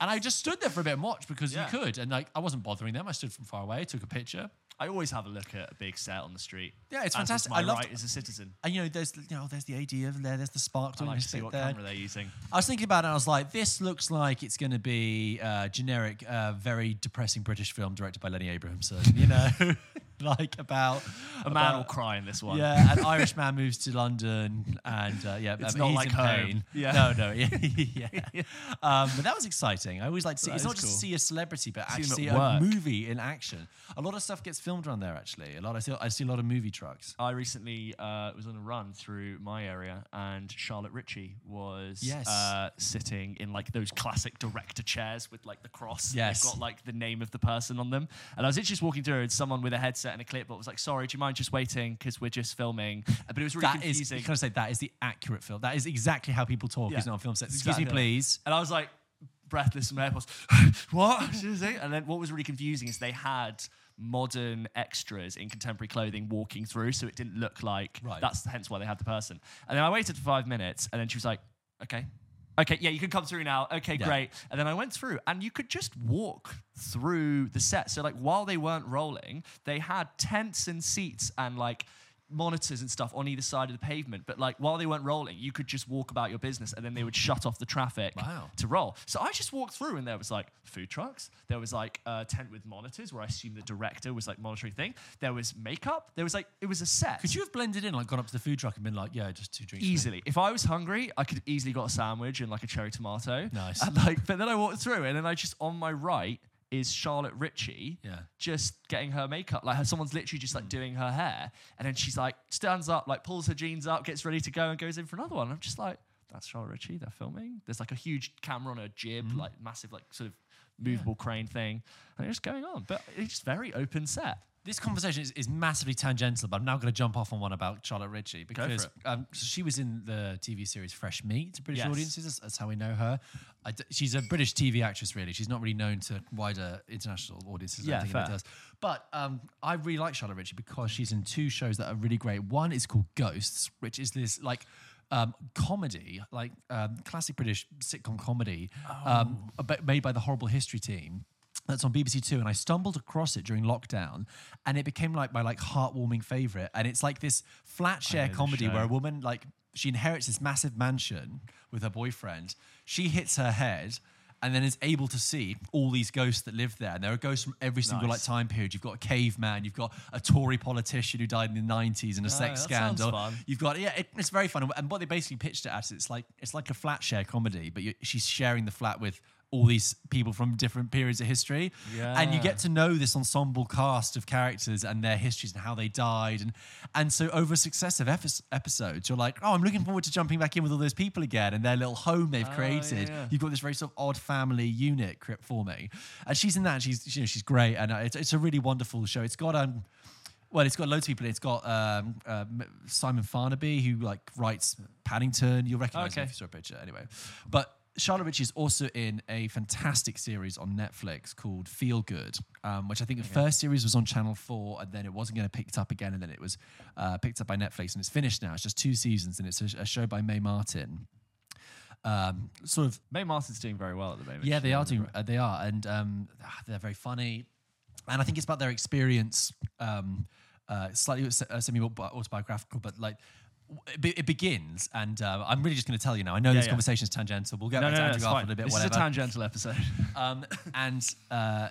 and I just stood there for a bit and watched because Yeah. you could, and like I wasn't bothering them. I stood from far away, took a picture. I always have a look at a big set on the street. Yeah, it's as is fantastic. My I loved- right as a citizen. And you know, there's you know, there's the AD over there, there's the spark I like to see what there. camera they're using. I was thinking about it. and I was like, this looks like it's going to be a generic, uh, very depressing British film directed by Lenny Abrahamson. You know, like about A man will about- cry in this one. Yeah, an Irish man moves to London, and uh, yeah, It's um, not like pain. Yeah. no, no, yeah, yeah. Um, but that was exciting. I always like to see. That it's not is just to see a celebrity, but See actually see a work. movie in action. A lot of stuff gets filmed around there. Actually, a lot. I see. I see a lot of movie trucks. I recently uh, was on a run through my area, and Charlotte Ritchie was Yes. uh, sitting in like those classic director chairs with like the cross. Yes. got like the name of the person on them. And I was just walking through, and someone with a headset and a clipboard was like, "Sorry, do you mind just waiting because we're just filming?" Uh, But it was really That is. confusing. Can I say that is the accurate film? That is exactly how people talk. Yeah. Isn't it on film sets? Exactly Excuse me, please. And I was like, breathless from AirPods. what? and then what was really confusing is they had modern extras in contemporary clothing walking through, so it didn't look like Right. that's hence why they had the person. And then I waited for five minutes, and then she was like, okay. Okay, yeah, you can come through now. Okay, Yeah. great. And then I went through, and you could just walk through the set. So, like, while they weren't rolling, they had tents and seats and like monitors and stuff on either side of the pavement. But like, while they weren't rolling, you could just walk about your business, and then they would shut off the traffic Wow. to roll. So I just walked through, and there was like food trucks. There was like a tent with monitors, where I assume the director was like monitoring thing. There was makeup. There was like it was a set. Could you have blended in, like gone up to the food truck and been like, "Yeah, just two drinks." Easily. If I was hungry, I could easily got a sandwich and like a cherry tomato. Nice. And like, but then I walked through, and then I just on my right is Charlotte Ritchie. Yeah. Just getting her makeup. Like her, someone's literally just like doing her hair, and then she's like stands up, like pulls her jeans up, gets ready to go, and goes in for another one. I'm just like, that's Charlotte Ritchie. They're filming. There's like a huge camera on her jib, Mm-hmm. like massive, like sort of movable crane thing, and it's going on. But it's just very open set. This conversation is, is massively tangential, but I'm now going to jump off on one about Charlotte Ritchie because um, so she was in the TV series Fresh Meat to British Yes. audiences. That's, that's how we know her. I d- she's a British TV actress, really. She's not really known to wider international audiences. I Yeah, don't think it fair. does. But um, I really like Charlotte Ritchie because she's in two shows that are really great. One is called Ghosts, which is this like um, comedy, like um, classic British sitcom comedy, um, about- made by the Horrible History team. That's on BBC Two, and I stumbled across it during lockdown, and it became like my like heartwarming favorite. And it's like this flat share comedy where a woman like she inherits this massive mansion with her boyfriend. She hits her head, and then is able to see all these ghosts that live there. And there are ghosts from every single like time period. You've got a caveman, you've got a Tory politician who died in the 90s in a oh, sex that sounds scandal. fun. You've got yeah, it, it's very fun. And what they basically pitched it as, it's like it's like a flat share comedy, but you, she's sharing the flat with all these people from different periods of history, and you get to know this ensemble cast of characters and their histories and how they died, and and so over successive episodes, you're like, oh, I'm looking forward to jumping back in with all those people again and their little home they've created. yeah. You've got this very sort of odd family unit forming, and she's in that. And she's you know she's great, and uh, it's it's a really wonderful show. It's got um. Well, it's got loads of people. it. It's got um, um, Simon Farnaby, who like writes Paddington. You'll recognize him if you saw a picture. Anyway, but Charlotte Ritchie is also in a fantastic series on Netflix called Feel Good, um, which I think the first series was on Channel Four, and then it wasn't going to pick it up again, and then it was uh, picked up by Netflix, and it's finished now. It's just two seasons, and it's a, a show by Mae Martin. Um, sort of Mae Martin's doing very well at the moment. yeah, they are doing. Uh, they are, and um, ah, they're very funny. And I think it's about their experience, um, uh, slightly uh, semi-autobiographical, but like it, be- it begins. And uh, I'm really just going to tell you now. I know Yeah, this yeah. conversation is tangential. We'll get No, back no, to Andrew Garfield fine. a bit. This whatever. is a tangential episode. Um, and uh,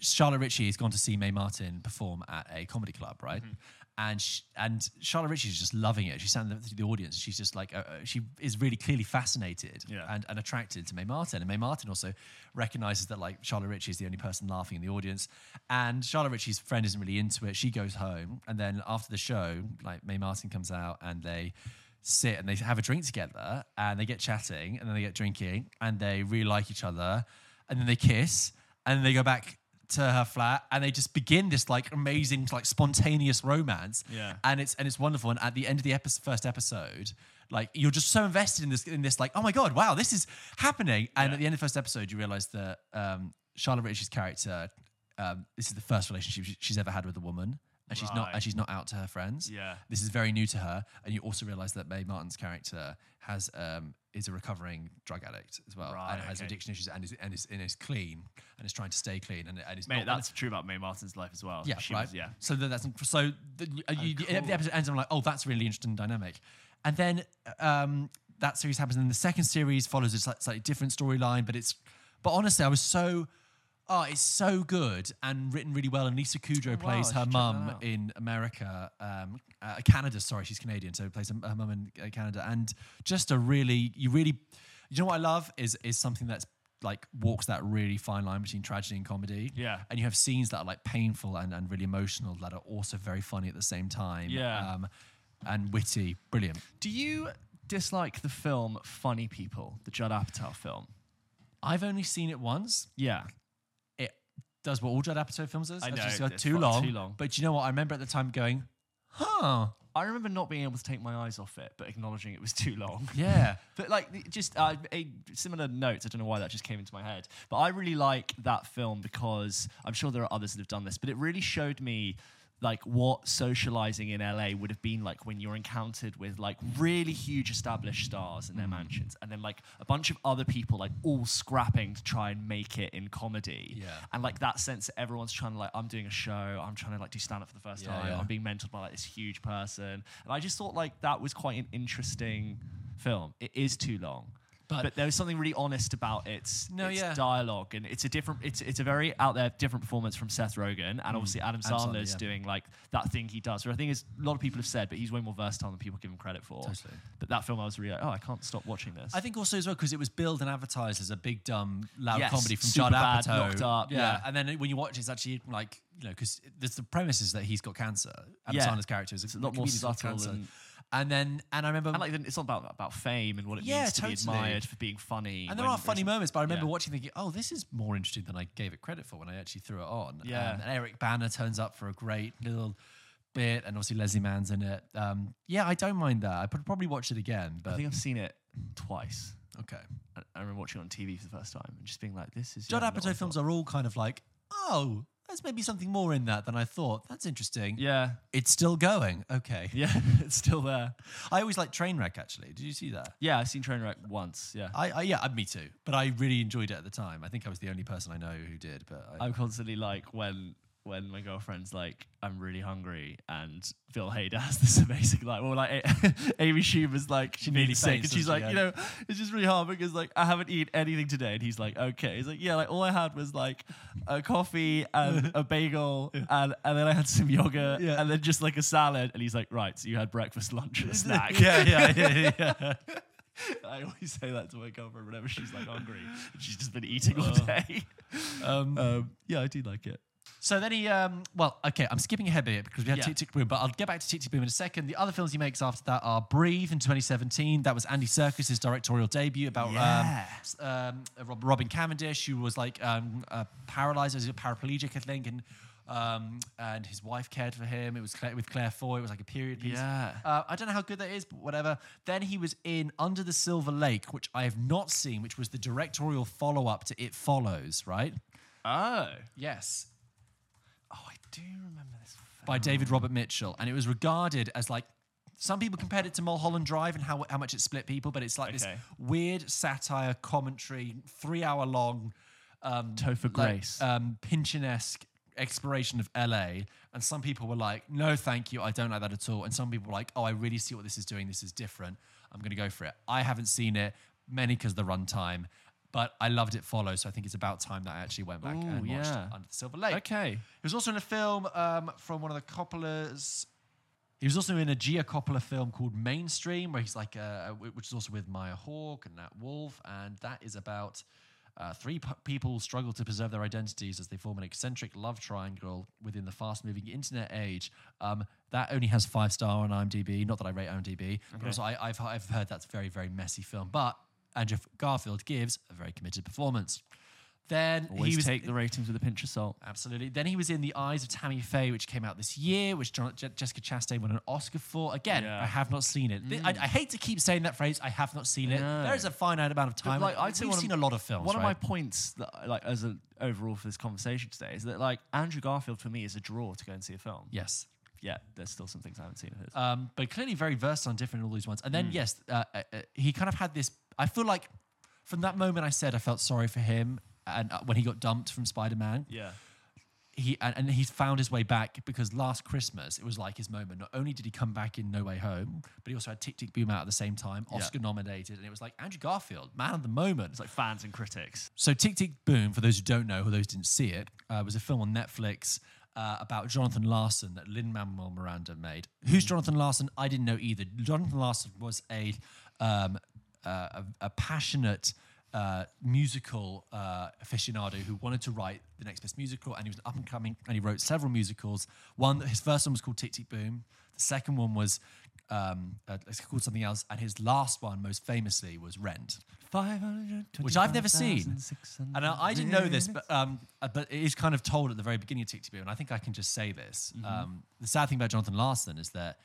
Charlotte Ritchie has gone to see Mae Martin perform at a comedy club, right? Mm-hmm. And sh- and Charlotte Ritchie is just loving it. She's standing through the audience. She's just like uh, uh, she is really clearly fascinated Yeah. and, and attracted to Mae Martin. And Mae Martin also recognizes that like Charlotte Ritchie is the only person laughing in the audience. And Charlotte Ritchie's friend isn't really into it. She goes home, and then after the show, like Mae Martin comes out and they sit and they have a drink together and they get chatting and then they get drinking and they really like each other and then they kiss and then they go back to her flat and they just begin this like amazing like spontaneous romance Yeah. and it's and it's wonderful and at the end of the epi- first episode like you're just so invested in this in this like oh my god wow this is happening and Yeah. at the end of the first episode you realize that um Charlotte Ritchie's character um this is the first relationship she's ever had with a woman and she's not Right. and she's not out to her friends Yeah. this is very new to her, and you also realize that Mae Martin's character has um, is a recovering drug addict as well, Right, and has okay. addiction issues, and is and is, and is clean, and is trying to stay clean, and, and is Mate, not. that's true about Mae Martin's life as well. yeah, She right. Was, yeah. So that, that's so the, uh, you, the- the episode ends, and I'm like, oh, that's a really interesting dynamic, and then um, that series happens, and then the second series follows a slight- slightly different storyline, but it's but honestly, I was so. Oh, it's so good and written really well. And Lisa Kudrow wow, plays her should check that mum in America, um, uh, Canada. Sorry, she's Canadian, so plays her, her mum in uh, Canada. And just a really, you really, you know what I love is is something that's like walks that really fine line between tragedy and comedy. Yeah. and you have scenes that are like painful and, and really emotional that are also very funny at the same time. Yeah. um, and witty, brilliant. Do you dislike the film Funny People, the Judd Apatow film? I've only seen it once. Yeah. Does what all Judd Apatow films does. I know, just got it's too far long. too long. But you know what? I remember at the time going, huh, I remember not being able to take my eyes off it, but acknowledging it was too long. yeah. But like, the- just uh, a similar note. I don't know why that just came into my head, but I really like that film because I'm sure there are others that have done this. But it really showed me like what socializing in LA would have been like when you're encountered with like really huge established stars in their mm. mansions, and then like a bunch of other people like all scrapping to try and make it in comedy. Yeah. And like that sense that everyone's trying to like, I'm doing a show, I'm trying to like do stand up for the first Yeah, time, yeah. I'm being mentored by like this huge person. And I just thought like that was quite an interesting film. It is too long. But- But, there was something really honest about its, No, its yeah. dialogue, and it's a different, it's it's a very out there different performance from Seth Rogen, and obviously Adam Mm. Adam Sandler, Sandler's yeah. doing like that thing he does, which I think is a lot of people have said, but he's way more versatile than people give him credit for. Totally. But that film, I was really like, oh, I can't stop watching this. I think also as well because it was billed and advertised as a big dumb loud Yes, comedy from Judd bad, Apatow. knocked up, yeah. and then when you watch, it, it's actually like you know because the premise is that he's got cancer. Adam Yeah. Sandler's character is a lot more subtle cancer. and- and then and I remember and like, it's not about about fame and what it Yeah, means to totally. be admired for being funny. And there are funny moments, but I remember yeah. watching thinking, oh, this is more interesting than I gave it credit for when I actually threw it on. Yeah. Um, and Eric Bana turns up for a great little bit, and obviously Leslie Mann's in it. Um, yeah, I don't mind that. I would probably watch it again, but I think I've seen it twice. okay. I, I remember watching it on TV for the first time and just being like, "This is." Judd yeah, not what I Apatow films are all kind of like, oh, there's maybe something more in that than I thought. That's interesting. Yeah, It's still going. Okay. yeah, it's still there. I always like Trainwreck, actually. Did you see that? Yeah, I've seen Trainwreck once. Yeah, I, I yeah, me too. But I really enjoyed it at the time. I think I was the only person I know who did. But I, I'm constantly like when when my girlfriend's like, I'm really hungry, and Bill Hader has this amazing like, well, like Amy Schumer's like, she nearly sick, and she's like, you know, it's just really hard because like I haven't eaten anything today, and he's like, okay, he's like, yeah, like all I had was like a coffee and a bagel, and and then I had some yogurt, Yeah. and then just like a salad, and he's like, right, so you had breakfast, lunch, and a snack. yeah, yeah, yeah, yeah. I always say that to my girlfriend whenever she's like hungry, she's just been eating all Oh. day. Um, Um, yeah, I do like it. So then he, um, well, okay, I'm skipping ahead a bit because we had Yeah. Tick Tick Boom, but I'll get back to Tick Tick Boom in a second. The other films he makes after that are Breathe in 2017. That was Andy Serkis's directorial debut about Yeah. um, um, Robin Cavendish, who was like um, uh, paralyzed, as a paraplegic, I think, and um, and his wife cared for him. It was Claire, with Claire Foy. It was like a period piece. Yeah. Uh, I don't know how good that is, but whatever. Then he was in Under the Silver Lake, which I have not seen, which was the directorial follow up to It Follows, right? Oh. Yes. Oh, I do remember this. by David Robert Mitchell, and it was regarded as like some people compared it to Mulholland Drive and how how much it split people, but it's like this Okay. weird satire commentary, three hour long, um, Topher like, Grace. um, Pynchon-esque exploration of LA, and some people were like, "No, thank you, I don't like that at all," and some people were like, "Oh, I really see what this is doing. This is different. I'm going to go for it." I haven't seen it, many because the runtime. But I loved it follow, so I think it's about time that I actually went back Ooh, and watched yeah. Under the Silver Lake. Okay. He was also in a film um, from one of the Coppola's. He was also in a Gia Coppola film called Mainstream, where he's like, uh, which is also with Maya Hawke and Nat Wolff, and that is about uh, three p- people struggle to preserve their identities as they form an eccentric love triangle within the fast-moving internet age. Um, that only has five star on IMDb. Not that I rate IMDb, but also I, I've I've heard that's a very very messy film, but Andrew Garfield gives a very committed performance. Then Always he was take the ratings with a pinch of salt. Absolutely. Then he was in The Eyes of Tammy Faye, which came out this year, which John, Je- Jessica Chastain won an Oscar for. Again, Yeah. I have not seen it. Th- I, I hate to keep saying that phrase. I have not seen it. No. There is a finite amount of time. like, I'd we've one of- seen a lot of films. One of my points, that, like as an overall for this conversation today, is that like Andrew Garfield for me is a draw to go and see a film. yes. Yeah, there's still some things I haven't seen of his. Um, but clearly very versed on different in all these ones. And then, yes, uh, uh, uh, he kind of had this. I feel like from that moment I said I felt sorry for him. And uh, when he got dumped from Spider Man, yeah. he and, and he's found his way back because last Christmas it was like his moment. Not only did he come back in No Way Home, but he also had Tick Tick Boom out at the same time, Yeah. Oscar nominated, and it was like Andrew Garfield, man of the moment. It's like fans and critics. So Tick Tick Boom, for those who don't know, or those who didn't see it, uh, was a film on Netflix uh, about Jonathan Larson that Lin Manuel Miranda made. Who's Jonathan Larson? I didn't know either. Jonathan Larson was a um, a, a passionate. Uh, musical uh, aficionado who wanted to write the next best musical, and he was up and coming, and he wrote several musicals. One, his first one was called Tick Tick Boom. The second one was um, uh, it's called something else, and his last one, most famously, was Rent. Which I've never seen. And I, I didn't know this, but um, uh, but it is kind of told at the very beginning of Tick Tick Boom, and I think I can just say this. Mm-hmm. Um, the sad thing about Jonathan Larson is that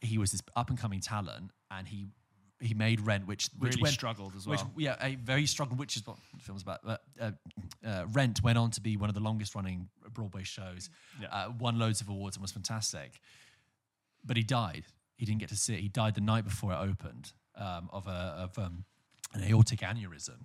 he was this up and coming talent, and he he made Rent, which which Really went, struggled as which, well. yeah, a very struggled, which is what the film's about. But, uh, uh, Rent went on to be one of the longest running Broadway shows. Yeah. Uh, won loads of awards and was fantastic. But he died. He didn't get to see it. He died the night before it opened um, of a of um, an aortic aneurysm,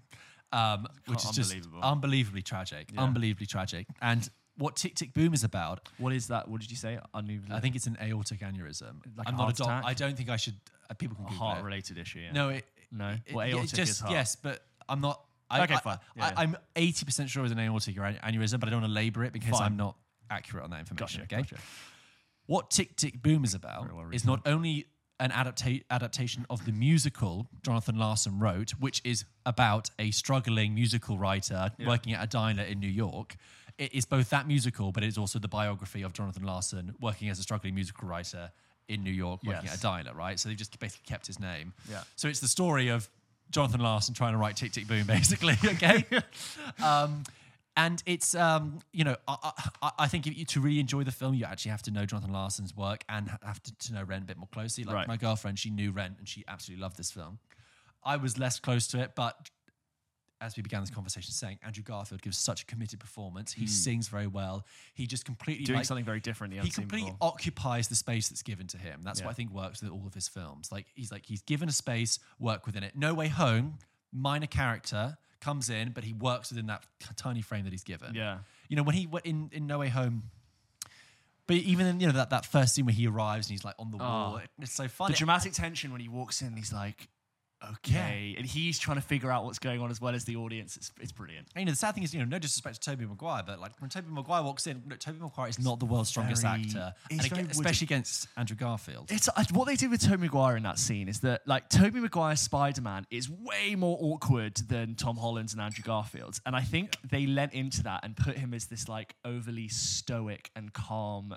um, which is just unbelievably tragic. Yeah. Unbelievably tragic. And what Tick Tick Boom is about, What is that? What did you say? Unmovable. I think it's an aortic aneurysm. Like I'm not a doctor. I don't think I should. Uh, people can a Google it. heart-related issue. Yeah. No, it, No? it- Well, yeah, aortic just, is heart. Yes, but I'm not. I, Okay, I, fine. I, Yeah, yeah. I'm 80% sure it was an aortic aneurysm, but I don't want to labour it because Fine. I'm not accurate on that information. Gotcha. okay. gotcha. What Tick Tick Boom is about well is not only an adapta- adaptation of the musical Jonathan Larson wrote, which is about a struggling musical writer working at a diner in New York. It is both that musical, but it is also the biography of Jonathan Larson working as a struggling musical writer in New York, working Yes. at a diner, right? So they've just basically kept his name. Yeah. So it's the story of Jonathan Larson trying to write Tick Tick Boom, basically. Okay. um, and it's um, you know I, I, I think if you, to really enjoy the film, you actually have to know Jonathan Larson's work and have to, to know Rent a bit more closely. Like Right. my girlfriend, she knew Rent and she absolutely loved this film. I was less close to it, but as we began this conversation saying, Andrew Garfield gives such a committed performance. He hmm. sings very well. He just completely Doing like, something very different. The he completely occupies the space that's given to him. That's Yeah. what I think works with all of his films. Like he's like he's given a space, work within it. No Way Home, minor character comes in, but he works within that tiny frame that he's given. Yeah. You know when he went in in No Way Home, But even in you know that, that first scene where he arrives and he's like on the wall, Oh. it's so funny. The dramatic tension when he walks in, he's like, okay. And he's trying to figure out what's going on as well as the audience. It's, it's brilliant. And, you know, the sad thing is, you know, no disrespect to Tobey Maguire, but like when Tobey Maguire walks in, look, Tobey Maguire is not the world's strongest very- actor, and again, especially against Andrew Garfield. It's uh, what they did with Tobey Maguire in that scene is that like Tobey Maguire's Spider-Man is way more awkward than Tom Holland's and Andrew Garfield's, and I think they lent into that and put him as this like overly stoic and calm yeah,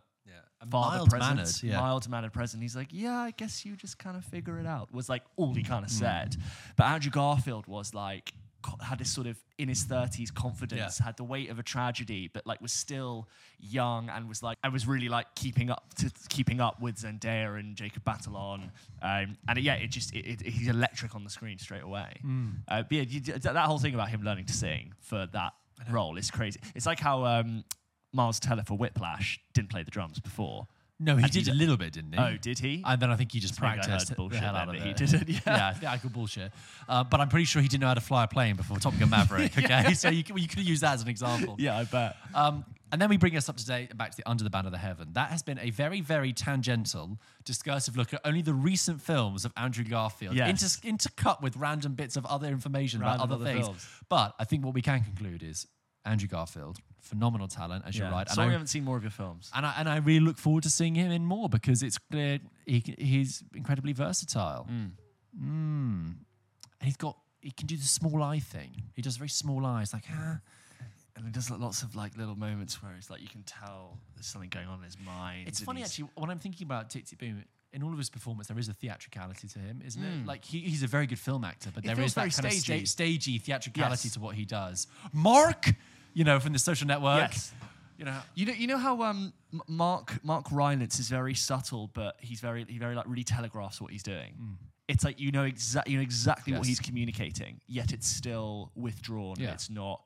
father mild presence, mannered. Yeah, mild mannered present. He's like, yeah, I guess you just kind of figure it out. Was like all he kind of said. But Andrew Garfield was like had this sort of in his thirties confidence, Yeah. had the weight of a tragedy, but like was still young and was like I was really like keeping up to keeping up with Zendaya and Jacob Batalon. Um, and yeah, it just it, it, he's electric on the screen straight away. Hmm. Uh, but yeah, you, that that whole thing about him learning to sing for that role is crazy. It's like how. Um, Miles Teller for Whiplash didn't play the drums before. no, he And did he a little bit, didn't he? Oh, did he? And then I think he just I practiced the hell out of that he didn't, yeah. yeah, I could bullshit. Uh, but I'm pretty sure he didn't know how to fly a plane before Top Gun Maverick. Okay, so you, you could use that as an example. yeah, I bet. Um, and then we bring us up to date back to the Under the Banner of the Heaven. That has been a very, very tangential, discursive look at only the recent films of Andrew Garfield, Yes. inter- intercut with random bits of other information about other other things. films. But I think what we can conclude is Andrew Garfield, phenomenal talent, as Yeah. you're right. And Sorry, I, we haven't seen more of your films. and I and I really look forward to seeing him in more because it's clear he, he's incredibly versatile. Mm. And he's got he can do the small eye thing. He does very small eyes, like ah. And he does lots of like little moments where it's like you can tell there's something going on in his mind. It's funny actually when I'm thinking about Tick Tick Boom. In all of his performance, there is a theatricality to him, isn't Mm. it? Like he, he's a very good film actor, but It there is that kind of sta- stagey. stagey theatricality Yes. to what he does. Mark, you know, from the Social Network. Yes. You know, You know, you know how um, Mark Mark Rylance is very subtle, but he's very he very like really telegraphs what he's doing. It's like you know exactly you know exactly what he's communicating, yet it's still withdrawn. Yeah. It's not.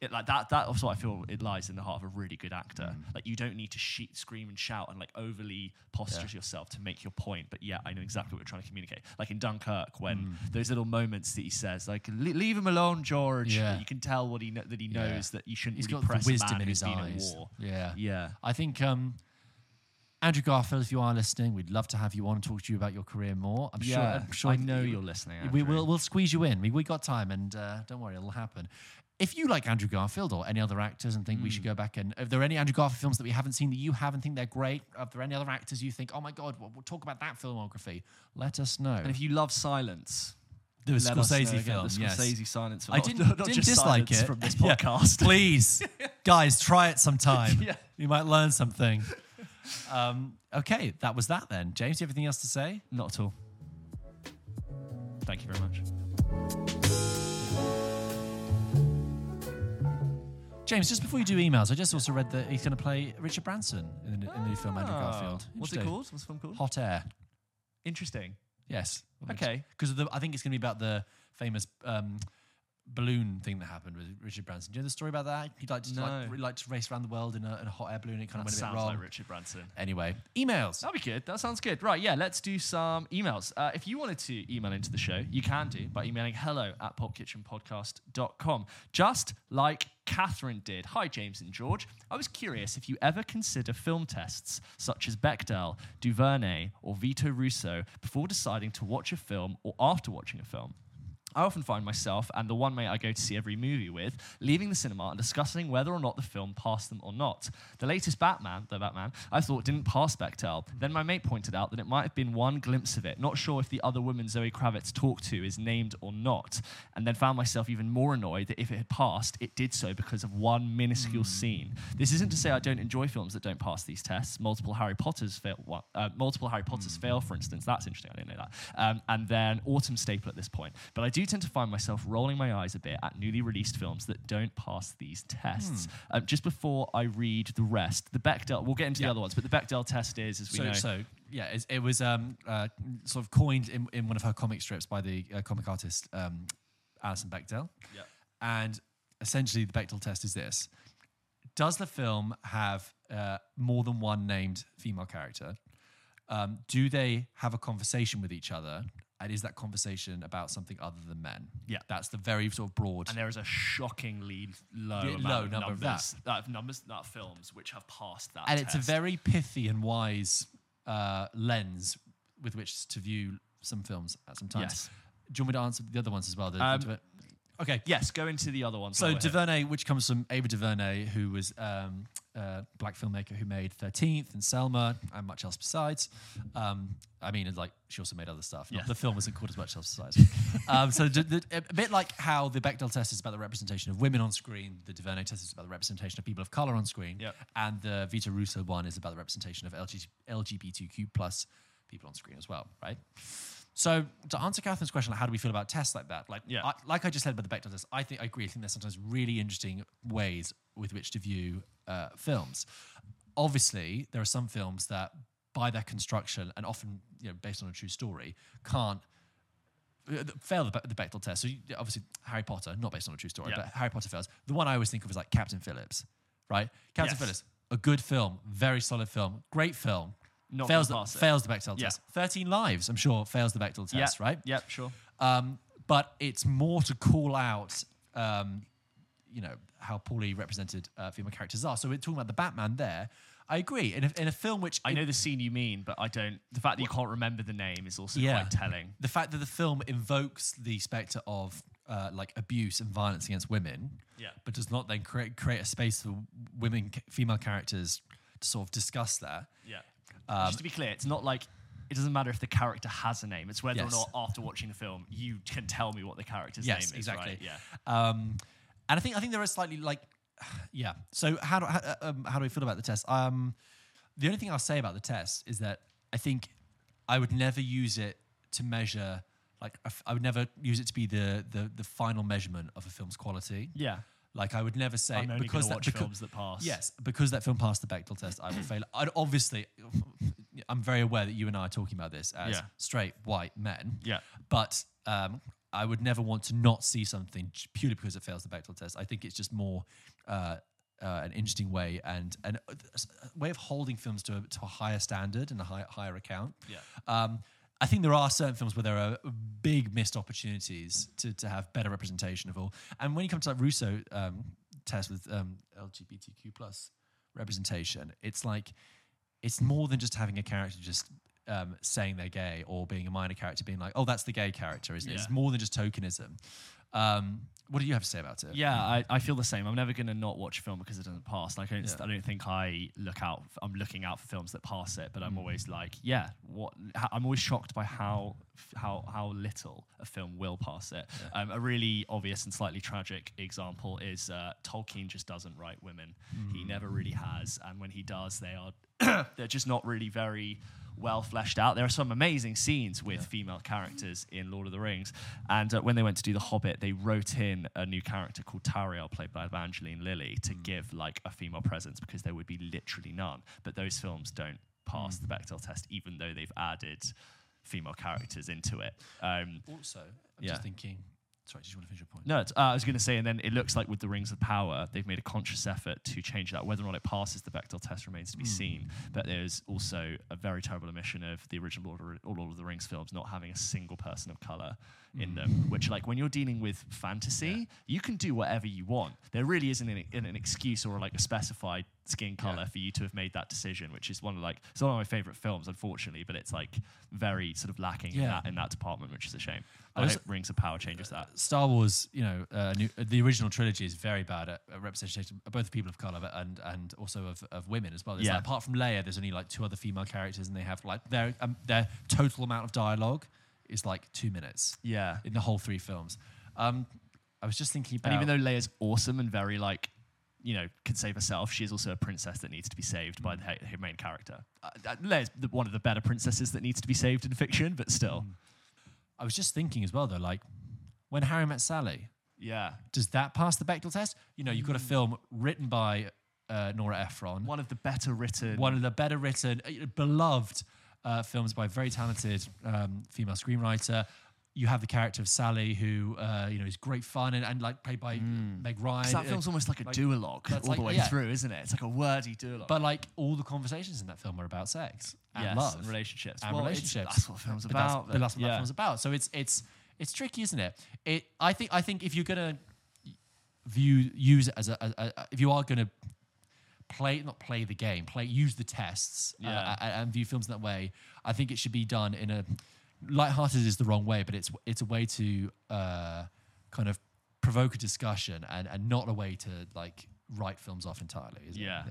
It, like that. That's what I feel. It lies in the heart of a really good actor. Like you don't need to sheet, scream, and shout and like overly posture Yeah. yourself to make your point. But yeah, I know exactly what you're trying to communicate. Like in Dunkirk, when those little moments that he says, like "Le- "Leave him alone, George." Yeah. You can tell what he kn- that he Yeah. knows that you shouldn't he's really got press wisdom in his eyes. in war. Yeah, Yeah. I think um, Andrew Garfield, if you are listening, we'd love to have you on and talk to you about your career more. I'm sure. Yeah, I'm sure I know you- you're listening. We will. we'll squeeze you in. We, we got time, and uh, don't worry, it'll happen. If you like Andrew Garfield or any other actors and think we Mm. should go back and if there are any Andrew Garfield films that we haven't seen that you haven't think they're great, are there any other actors you think, oh my god, we'll, we'll talk about that filmography? Let us know. And if you love silence, the let know Scorsese again, film, the yes. Scorsese silence. I didn't, not didn't just dislike it from this Yeah. podcast. Please, guys, try it sometime. Yeah. You might learn something. Um, okay, that was that then. James, do you have anything else to say? Not at all. Thank you very much. James, just before you do emails, I just also read that he's going to play Richard Branson in the, in the new film Andrew Ah, Garfield. What's it Interesting. called? What's the film called? Hot Air. Interesting. Yes. Okay. Because I think it's going to be about the famous um, balloon thing that happened with Richard Branson. Do you know the story about that? He liked to, No. like, really liked to race around the world in a, in a hot air balloon. It kind That of went a bit sounds wrong. like Richard Branson. Anyway, emails. That'd be good. That sounds good. Right, yeah, let's do some emails. Uh, if you wanted to email into the show, you can do by emailing hello at popkitchenpodcast.com. Just like Catherine did. Hi, James and George. I was curious if you ever consider film tests such as Bechdel, Duvernay, or Vito Russo before deciding to watch a film or after watching a film. I often find myself and the one mate I go to see every movie with leaving the cinema and discussing whether or not the film passed them or not. The latest Batman, the Batman, I thought didn't pass Bechdel. Then my mate pointed out that it might have been one glimpse of it, not sure if the other woman Zoe Kravitz talked to is named or not, and then found myself even more annoyed that if it had passed, it did so because of one minuscule scene. This isn't to say I don't enjoy films that don't pass these tests. Multiple Harry Potters fail. Uh, multiple Harry Potters fail, for instance. That's interesting. I didn't know that. Um, and then Autumn Staple at this point. But I do tend to find myself rolling my eyes a bit at newly released films that don't pass these tests. Um, just before I read the rest, the Bechdel. We'll get into Yeah. the other ones, but the Bechdel test is, as we So, know, so yeah, it, it was um, uh, sort of coined in, in one of her comic strips by the uh, comic artist um, Alison Bechdel. Yeah. And essentially, the Bechdel test is this: Does the film have uh, more than one named female character? Um, do they have a conversation with each other? And is that conversation about something other than men? Yeah. that's the very sort of broad. And there is a shockingly low, Yeah, low of number of numbers, uh, numbers, uh, films which have passed that. and it's a very pithy and wise uh, lens with which to view some films at some times. Yes. Do you want me to answer the other ones as well? The- Um, okay. yes. Go into the other ones. So. DuVernay, which comes from Ava DuVernay, who was um, a black filmmaker who made Thirteenth and Selma and much else besides. Um, I mean, like she also made other stuff. Not-. The film wasn't called as much else besides. um, so d- d- a bit like how the Bechdel test is about the representation of women on screen, the DuVernay test is about the representation of people of color on screen, Yep. and the Vito Russo one is about the representation of LG- LGBTQ plus people on screen as well, right? So to answer Catherine's question, like, how do we feel about tests like that? Like, Yeah. I, like I just said about the Bechdel test, I think I agree. I think there's sometimes really interesting ways with which to view uh, films. Obviously, there are some films that, by their construction and often you know based on a true story, can't uh, fail the, the Bechdel test. So you, obviously, Harry Potter, not based on a true story, Yeah. but Harry Potter fails. The one I always think of is like Captain Phillips, right? Captain Yes. Phillips, a good film, very solid film, great film. Not fails the, pass it. fails the Bechdel Yeah. test. Thirteen Lives, I'm sure, fails the Bechdel yeah, test, right? Yep. Sure. Um, but it's more to call out, um, you know, how poorly represented uh, female characters are. So we're talking about the Batman there. I agree. In a, in a film which I know the scene you mean, but I don't. The fact that you can't remember the name is also Yeah. quite telling. the fact that the film invokes the specter of uh, like abuse and violence against women, Yeah. but does not then create create a space for women, female characters to sort of discuss that. Yeah. Um, Just to be clear, it's not like it doesn't matter if the character has a name. It's whether Yes. or not after watching the film you can tell me what the character's Yes, name is. exactly. Right? Yeah. Um, and I think I think there is slightly like, yeah. So how do how, um, how do we feel about the test? Um, the only thing I'll say about the test is that I think I would never use it to measure. Like I would never use it to be the the the final measurement of a film's quality. Yeah. Like I would never say I'm only because that watch because, films that pass. Yes, because that film passed the Bechdel test, I will fail. I'd obviously, I'm very aware that you and I are talking about this as Yeah. straight white men. Yeah. But um, I would never want to not see something purely because it fails the Bechdel test. I think it's just more uh, uh, an interesting way and, and a way of holding films to a, to a higher standard and a high, higher account. Yeah. Um, I think there are certain films where there are big missed opportunities to, to have better representation of all. And when you come to that Russo um, test with um, LGBTQ plus representation, it's like it's more than just having a character just um, saying they're gay or being a minor character being like, oh, that's the gay character, isn't it? Yeah. It's more than just tokenism. Um, what do you have to say about it? Yeah, I, I feel the same. I'm never going to not watch a film because it doesn't pass. Like I don't, Yeah. I don't think I look out. I'm looking out for films that pass it, but I'm Mm. always like, yeah, what? I'm always shocked by how how how little a film will pass it. Um, a really obvious and slightly tragic example is uh, Tolkien just doesn't write women. Mm. He never really has, and when he does, they are they're just not really very well fleshed out. There are some amazing scenes with female characters in Lord of the Rings, and uh, when they went to do The Hobbit, they wrote in a new character called Tauriel, played by Evangeline Lilly, to give like a female presence because there would be literally none. But those films don't pass the Bechdel test, even though they've added female characters into it. Um, Also, I'm Yeah. just thinking. Sorry, did you want to finish your point? no, uh, I was going to say, and then it looks like with the Rings of Power, they've made a conscious effort to change that. Whether or not it passes the Bechdel test remains to be seen. But there's also a very terrible omission of the original Lord of, Lord of the Rings films not having a single person of color in them. Which, like, when you're dealing with fantasy, you can do whatever you want. There really isn't an, an excuse or like a specified skin color for you to have made that decision. Which is one of like it's one of my favorite films, unfortunately, but it's like very sort of lacking in that in that department, which is a shame. I I was- hope Rings of Power changes that. Star Wars, you know, uh, new, the original trilogy is very bad at, at representation of both people of color but- and and also of, of women as well. Yeah. like, apart from Leia, there's only like two other female characters, and they have like their um, their total amount of dialogue is like two minutes Yeah. in the whole three films. Um, I was just thinking about And even though Leia's awesome and very like, you know, can save herself, she is also a princess that needs to be saved by the, her main character. Uh, uh, Leia's one of the better princesses that needs to be saved in fiction, but still, I was just thinking as well though, like when Harry met Sally, yeah, does that pass the Bechdel test? You know, you've got a film written by uh, Nora Ephron, one of the better written. one of the better written, uh, beloved uh, films by a very talented um, female screenwriter. You have the character of Sally, who uh, you know is great fun and, and like played by Meg Ryan. that film's almost like a like- duologue all the way yeah. through, isn't it? It's like a wordy duologue. but like all the conversations in that film are about sex. And Yes, love and relationships. and Well, relationships. that's what film's But that's- about, But that's what yeah. that film's about. So it's it's it's tricky, isn't it? It I think I think if you're gonna view use it as a, a, a if you are gonna play not play the game play use the tests uh, Yeah. a- and view films in that way i think it should be done in a lighthearted is the wrong way but it's it's a way to uh, kind of provoke a discussion and and not a way to like write films off entirely is it? Yeah.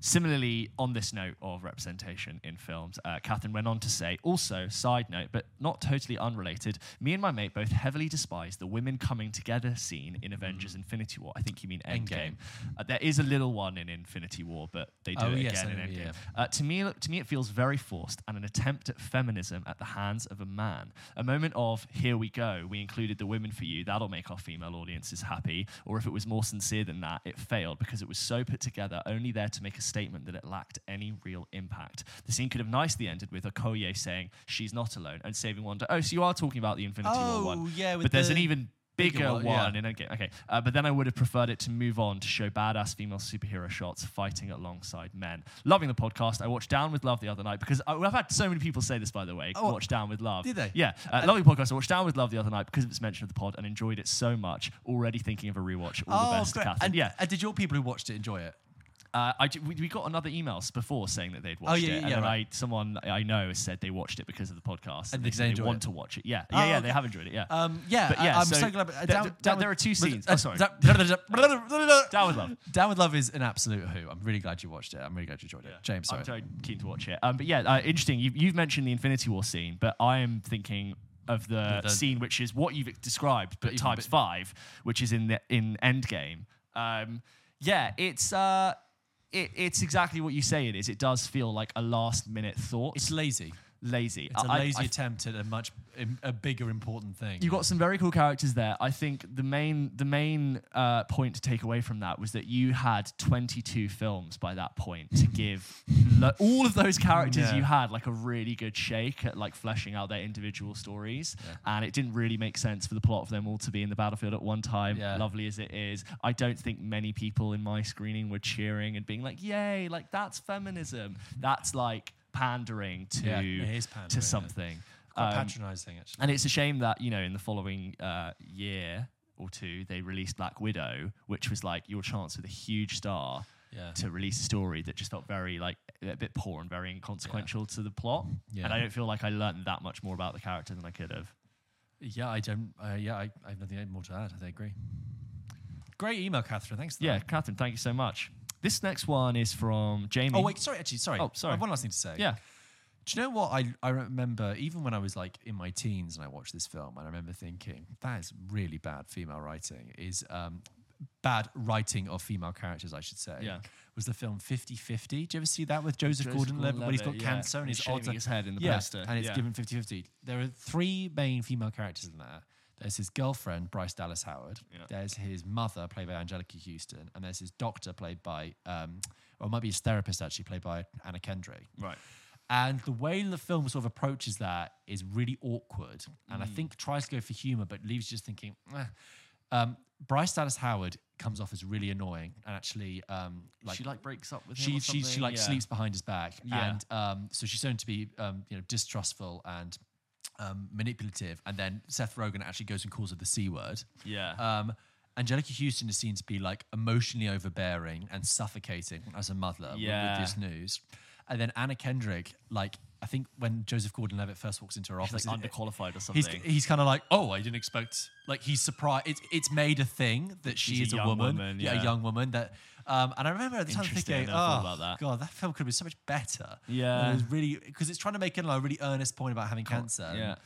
Similarly, on this note of representation in films, uh, Catherine went on to say, also, side note, but not totally unrelated, me and my mate both heavily despise the women coming together scene in Avengers Infinity War. I think you mean Endgame. Endgame. Uh, there is a little one in Infinity War, but they do Oh, it yes, again in Endgame. yeah. Uh, to me, to me, it feels very forced and an attempt at feminism at the hands of a man. A moment of "Here we go, we included the women for you. That'll make our female audiences happy." Or if it was more sincere than that, it failed because it was so put together, only there to make a statement that it lacked any real impact. The scene could have nicely ended with Okoye saying, "She's not alone," and saving Wanda. Oh, so you are talking about the Infinity Oh, War one? Oh, yeah, with but there's an even bigger, bigger one, yeah. in Endgame. Okay, uh, but then I would have preferred it to move on to show badass female superhero shots fighting alongside men. Loving the podcast. I watched Down with Love the other night because I, I've had so many people say this, by the way. Oh, watch Down with Love. did they? Yeah, uh, loving the podcast. I watched Down with Love the other night because of its mention of the pod and enjoyed it so much. Already thinking of a rewatch. All the best, great. Catherine. And, yeah, and did your people who watched it enjoy it? Uh, I, we, we got another emails before saying that they'd watched Oh, yeah, it, yeah, and yeah, then right. I someone I know said they watched it because of the podcast, And they, they said enjoy want it. to watch it. Yeah, Oh, yeah, yeah, okay. they have enjoyed it. Yeah, Um, yeah, But yeah, I, am so so glad. th- down, th- down there are two scenes. uh, Oh, sorry. down- Down with Love. Down with Love is an absolute who. I'm really glad you watched it. I'm really glad you enjoyed it. James, sorry. I'm very keen to watch it. Um, but yeah, uh, interesting. You've, you've mentioned the Infinity War scene, but I am thinking of the, The- scene which is what you've described, but even times bit- five, which is in the in Endgame. Um, yeah, it's uh, it, it's exactly what you say it is. It does feel like a last minute thought. It's lazy. Lazy. It's a I- lazy I attempt at a much im- a bigger important thing. You've got some very cool characters there. I think the main the main uh, point to take away from that was that you had 22 films by that point to give lo- all of those characters Yeah. you had like a really good shake at like fleshing out their individual stories, and it didn't really make sense for the plot of them all to be in the battlefield at one time. Yeah. Lovely as it is, I don't think many people in my screening were cheering and being like, "Yay!" Like that's feminism. That's like pandering to Yeah, pandering, to something. Um, patronising actually. and it's a shame that, you know, in the following uh, year or two, they released Black Widow, which was like your chance with a huge star Yeah. to release a story that just felt very, like, a bit poor and very inconsequential to the plot. Yeah. And I don't feel like I learned that much more about the character than I could have. Yeah, I don't. Uh, yeah, I, I have nothing more to add. I agree. Great email, Catherine. Thanks. For Yeah, That. Catherine, thank you so much. This next one is from Jamie. Oh wait, sorry. Actually, sorry. Oh, sorry. I have one last thing to say. Yeah. Do you know what I I remember even when I was like in my teens and I watched this film and I remember thinking that is really bad female writing is um bad writing of female characters I should say. Yeah. Was the film 50-50. Do you ever see that with Joseph, Joseph Gordon-Levitt when he's got yeah. cancer and He's his shaving odds are- his head in the yeah, poster, and it's yeah. given 50-50. There are three main female characters in there. There's his girlfriend, Bryce Dallas Howard. Yeah. There's his mother, played by Anjelica Huston. And there's his doctor, played by, um, or it might be his therapist, actually, played by Anna Kendrick. Right. And the way the film sort of approaches that is really awkward. And Mm. I think tries to go for humor, but leaves you just thinking, eh. um, Bryce Dallas Howard comes off as really annoying and actually um, like she, like, breaks up with him she she she like Yeah. sleeps behind his back, Yeah. and um, so she's shown to be um, you know distrustful and um, manipulative. And then Seth Rogen actually goes and calls her the c word. Yeah. Um, Anjelica Huston is seen to be like emotionally overbearing and suffocating as a mother with- Yeah. with, this news. And then Anna Kendrick, like I think when Joseph Gordon-Levitt first walks into her office, like, underqualified or something. he's kind of like, oh, I didn't expect. Like he's surprised. It's it's made a thing that she she's is a a, woman, woman, yeah. yeah. a young woman. That, um, and I remember at the time thinking, I oh about that. god, that film could have been so much better. Yeah. it was really because it's trying to make it like, a really earnest point about having cancer. yeah.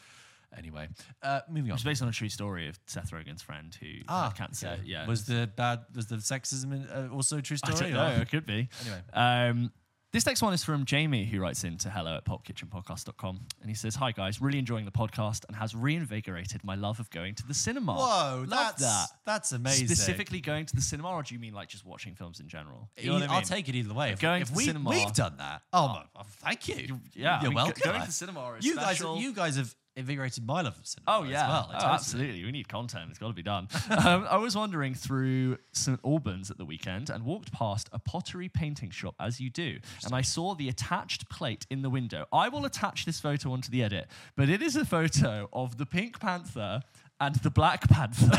Anyway, uh, moving on. It's based on a true story of Seth Rogen's friend who had cancer. okay. Yeah. Was the bad? Was the sexism in, uh, also a true I story? don't know. or- It could be. Anyway. Um, this next one is from Jamie, who writes in to hello at popkitchenpodcast.com. And he says, Hi, guys. Really enjoying the podcast and has reinvigorated my love of going to the cinema. Whoa, Love that's that. that's amazing. Specifically going to the cinema, or do you mean like just watching films in general? You know what I I'll mean? take it either way. If, Going if to the we, cinema- we've done that. Oh, my- oh, thank you. yeah, you're mean, go- welcome. going to the cinema is you guys, special. you guys have invigorated my love of cinema. Oh as yeah, well. Oh, totally. absolutely. We need content. It's got to be done. um, I was wandering through St Albans at the weekend and walked past a pottery painting shop, as you do, and I saw the attached plate in the window. I will attach this photo onto the edit, but it is a photo of the Pink Panther. And the Black Panther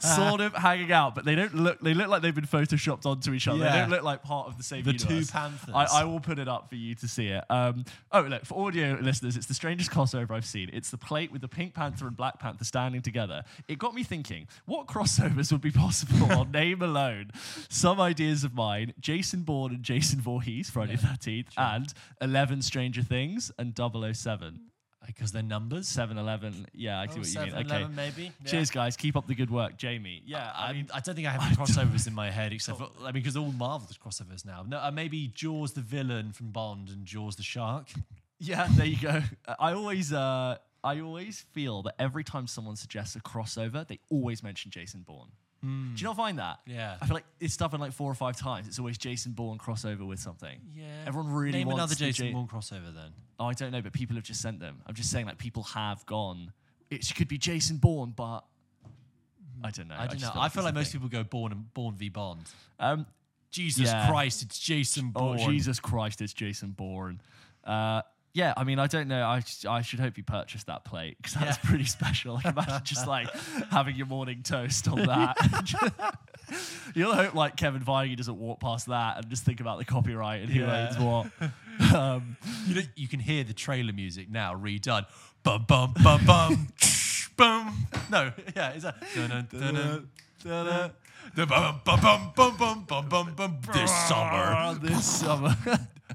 sort of hanging out, but they don't look. They look like they've been photoshopped onto each other. They don't look like part of the same The two. Panthers. I, I will put it up for you to see it. Um, oh, look, for audio listeners, it's the strangest crossover I've seen. It's the plate with the Pink Panther and Black Panther standing together. It got me thinking, what crossovers would be possible on name alone? Some ideas of mine Jason Bourne and Jason Voorhees, Friday the 13th, and 11 Stranger Things and 007. Because they're numbers. 7 Eleven. Yeah, I see what you mean. Okay. maybe. Yeah. Cheers, guys. Keep up the good work. Jamie. Yeah, I I, mean, I don't think I have crossovers in my head except for, I mean, because all Marvel's crossovers now. No, uh, maybe Jaws the villain from Bond and Jaws the shark. Yeah, there you go. I always, uh, I always feel that every time someone suggests a crossover, they always mention Jason Bourne. Do you not find that? Yeah. I feel like it's done like four or five times. It's always Jason Bourne crossover with something. Yeah. Everyone really Name wants another Jason Ja- Bourne crossover then. Oh, I don't know, but people have just sent them. I'm just saying, like people have gone. It could be Jason Bourne, but I don't know. I don't just know. I feel like most thing. people go Bourne and Bourne v Bond. Um, Jesus Yeah. Christ, it's Jason oh Bourne. Jesus Christ, it's Jason Bourne. Uh, yeah, I mean, I don't know. I, I should hope you purchased that plate because that's yeah. pretty special. I can imagine just like having your morning toast on that. You'll hope like Kevin Feige doesn't walk past that and just think about the copyright and who owns what. Um, you know, you can hear the trailer music now redone. Bum bum bum bum. Bum. No, yeah, it's a. Dun, dun, dun, dun, dun. Bum, this summer. This summer.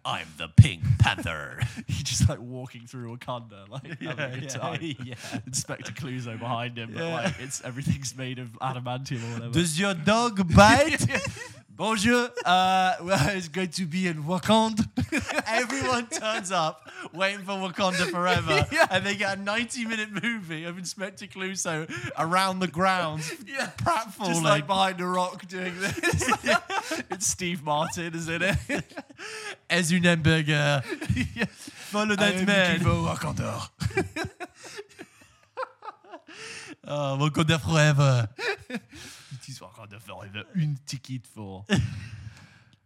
I'm the Pink Panther. he's just like walking through Wakanda, like having a good yeah, time. yeah. Inspector Clouseau behind him, but like it's everything's made of adamantium or whatever. Does your dog bite? Bonjour. Uh, well, it's going to be in Wakanda. Everyone turns up waiting for Wakanda Forever, and they get a 90-minute movie of Inspector Clouseau around the grounds, yeah. pratfalling. Just like behind a rock doing this. it's Steve Martin, isn't it? Esunenberger. Follow that man. Wakanda. Oh, Wakanda forever. It is Wakanda Forever, une ticket for.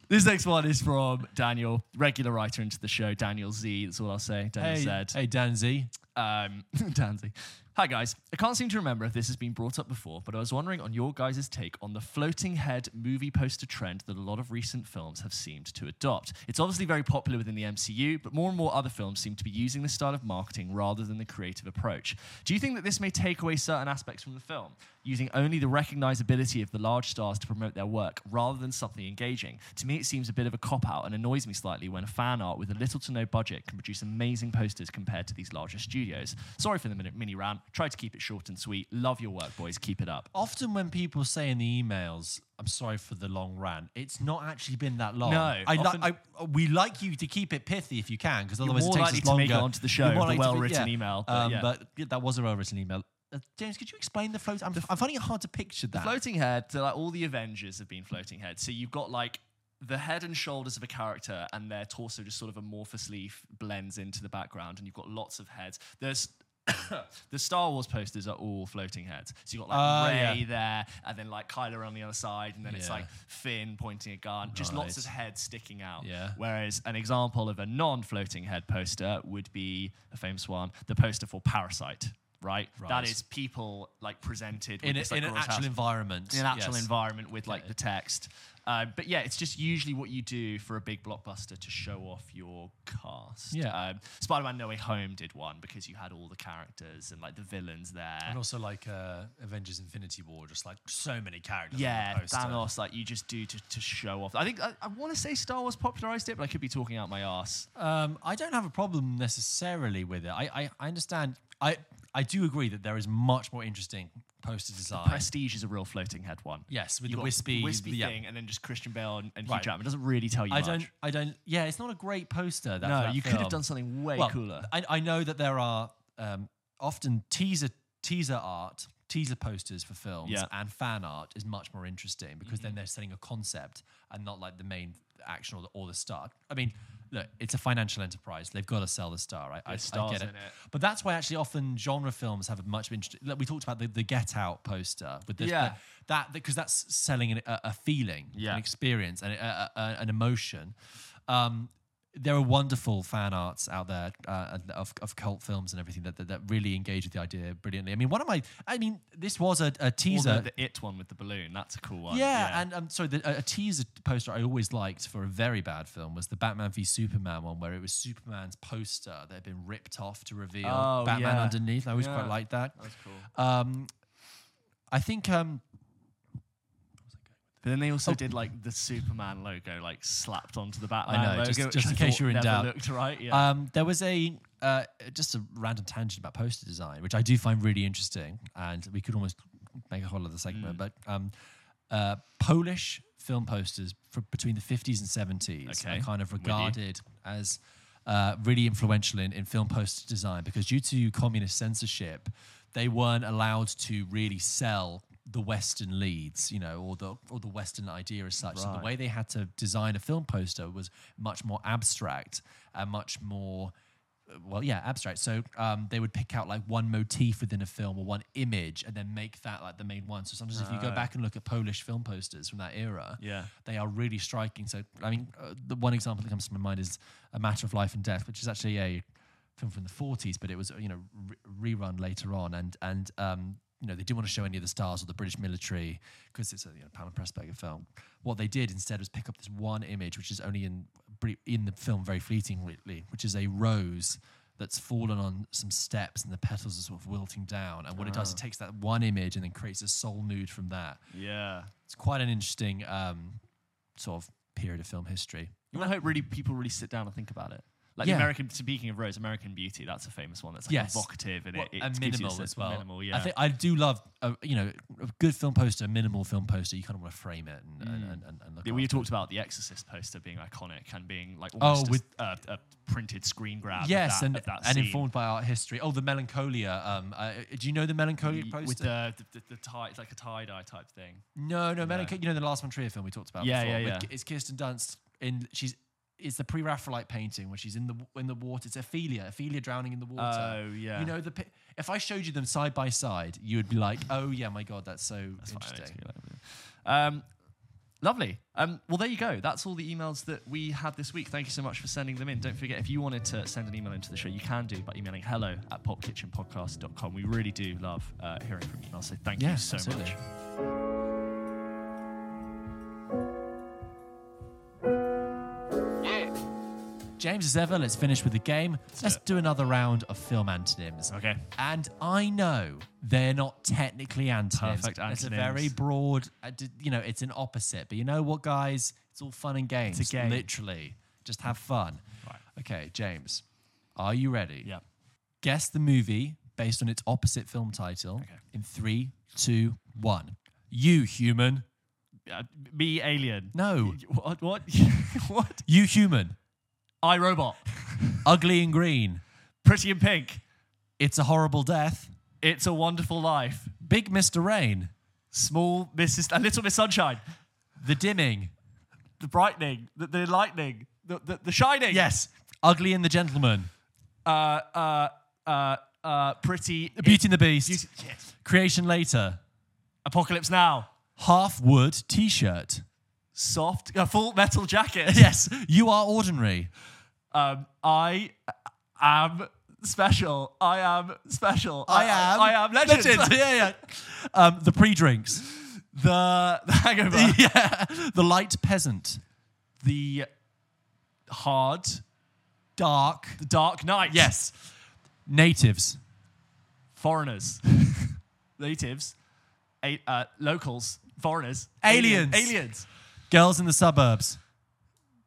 This next one is from Daniel, regular writer into the show, Daniel Z. That's all I'll say. Daniel Hey, Z. hey, Dan Z. Um, Danzy. Hi guys. I can't seem to remember if this has been brought up before, but I was wondering on your guys' take on the floating head movie poster trend that a lot of recent films have seemed to adopt. It's obviously very popular within the MCU, but more and more other films seem to be using this style of marketing rather than the creative approach. Do you think that this may take away certain aspects from the film, using only the recognizability of the large stars to promote their work rather than something engaging? To me, it seems a bit of a cop out and annoys me slightly when fan art with a little to no budget can produce amazing posters compared to these larger studios. Sorry for the mini rant. Try to keep it short and sweet. Love your work, boys. Keep it up. Often when people say in the emails, "I'm sorry for the long rant," it's not actually been that long. No, I, li- I we like you to keep it pithy if you can, because otherwise more it takes likely us to longer. make it onto the show You're more with a likely to be- well-written email, but um, yeah. but yeah, that was a well-written email. Uh, James, could you explain the float? I'm, I'm finding it hard to picture that. Floating head, so like all the Avengers have been floating heads. So you've got like the head and shoulders of a character, and their torso just sort of amorphously f- blends into the background, and you've got lots of heads. There's the Star Wars posters are all floating heads. So you've got like Ah, Rey yeah. there, and then like Kylo on the other side, and then it's like Finn pointing a gun. Just lots of heads sticking out. Yeah. Whereas an example of a non-floating head poster would be a famous one, the poster for Parasite. Right? that Right. is people like presented in, a, this, like, in an actual environment. in an actual yes. environment with like the text. Uh, but yeah, it's just usually what you do for a big blockbuster to show off your cast. Yeah. Um, Spider-Man: No Way Home did one because you had all the characters and like the villains there. And also like uh, Avengers: Infinity War, just like so many characters. yeah, on the poster. Thanos, like you just do to, to show off. I think I, I want to say Star Wars popularized it, but I could be talking out my ass. Um, I don't have a problem necessarily with it. I, I, I understand. I I do agree that there is much more interesting poster design. Prestige is a real floating head one. yes, with You the got wispy, wispy yeah. thing, and then just Christian Bale and, and Hugh Right. Jackman. It doesn't really tell you I much. don't. I don't. Yeah, it's not a great poster. That, no, that you could have film. done something way Well, cooler. I, I know that there are um, often teaser teaser art, teaser posters for films, Yeah. Mm-hmm. and fan art is much more interesting because then they're setting a concept and not like the main action or the, or the start. I mean, look, it's a financial enterprise. They've got to sell the star. I, I, I get it. in it. But that's why actually often genre films have a much interesting. Like we talked about the, the Get Out poster with the, Yeah. the- that because that's selling an, a, a feeling, Yeah. an experience, and an emotion. Um, there are wonderful fan arts out there uh, of, of cult films and everything that, that that really engage with the idea brilliantly. I mean, one of my, I mean, this was a, a teaser. the, the It one with the balloon. That's a cool one. Yeah, and um, sorry, the, a, a teaser poster I always liked for a very bad film was the Batman v Superman one, where it was Superman's poster that had been ripped off to reveal Oh, Batman yeah. underneath. I always Yeah. quite liked that. That's cool. Um, I think um, But then they also did like the Superman logo like slapped onto the Batman know, logo, just- just I in case you're in doubt. Looked right. Yeah. um, there was a uh, just a random tangent about poster design, which I do find really interesting, and we could almost make a whole other Mm. segment. But um, uh, Polish film posters between the 50s and 70s Okay, are kind of regarded as uh, really influential in, in film poster design because due to communist censorship, they weren't allowed to really sell the Western leads, you know, or the or the Western idea as such. So the way they had to design a film poster was much more abstract and much more well, yeah, abstract. So um, they would pick out like one motif within a film or one image and then make that like the main one. So sometimes if you go back and look at Polish film posters from that era, Yeah. they are really striking. So I mean, uh, the one example that comes to my mind is A Matter of Life and Death, which is actually a film from the 40s, but it was you know re- rerun later on, and and um, you know they didn't want to show any of the stars or the British military because it's a you know, Powell Pressburger film. What they did instead was pick up this one image, which is only in in the film very fleetingly, which is a rose that's fallen on some steps and the petals are sort of wilting down. And what it does, it takes that one image and then creates a soul nude from that. Yeah. It's quite an interesting um, sort of period of film history. You want to hope really people really sit down and think about it. Like Yeah. the American, speaking of Rose, American Beauty, that's a famous one. That's like Yes. evocative and Well, it, it and gives you a minimal as well. Minimal, yeah. I think I do love a, you know a good film poster, a minimal film poster. You kind of want to frame it and and, and, and, and look. Yeah, we it. talked about the Exorcist poster being iconic and being like Oh, with- a, a, a printed screen grab. of Yes, that, and and informed by art history. Oh, the Melancholia. Um, uh, do you know the Melancholia Y- poster? with the the, the, the tie, it's like a tie dye type thing. no, no, Melancholia. You know the Lars von Trier film we talked about. Yeah, before, yeah, with- yeah. It's Kirsten Dunst in she's. It's the pre-Raphaelite painting where she's in the in the water. It's Ophelia, Ophelia drowning in the water. Oh, yeah. You know the. pi- If I showed you them side by side, you would be like, "Oh yeah, my god, that's so That's fine, I need to interesting." like- Um, lovely. Um, well, there you go. That's all the emails that we had this week. Thank you so much for sending them in. Don't forget, if you wanted to send an email into the show, you can do by emailing hello at popkitchenpodcast.com. We really do love uh, hearing from emails, so thank Yeah, you so absolutely. much. James, as ever, let's finish with the game. Let's do another round of film antonyms. Okay. And I know they're not technically antonyms. Perfect antonyms. It's a very broad, uh, you know, it's an opposite. But you know what, guys? It's all fun and games. It's a game. Literally. Just have fun. Right. Okay, James, are you ready? Yeah. Guess the movie based on its opposite film title Okay. in three, two, one. You, human. Uh, me, alien. No. What? What? what? You, human. I, robot. Ugly and green. Pretty in pink. It's a horrible death. It's a wonderful life. Big Mr. Rain. Small Mrs. A little Miss Sunshine. The dimming. The brightening. The, the lightning. The, the, the shining. Yes. Ugly and the Gentleman. Uh, uh, uh, uh, pretty. Beauty and the Beast. Beauty- yes. Creation Later. Apocalypse Now. Half Wood t shirt. Soft. A full metal jacket. Yes. You are ordinary. Um, I am special. I am special. I am. I, am legend. yeah, yeah. Um, the pre drinks. the, the hangover. yeah. The light peasant. the hard. Dark. The dark knight. Yes. Natives. Foreigners. Natives. A, uh, locals. Foreigners. Aliens. Aliens. Girls in the suburbs.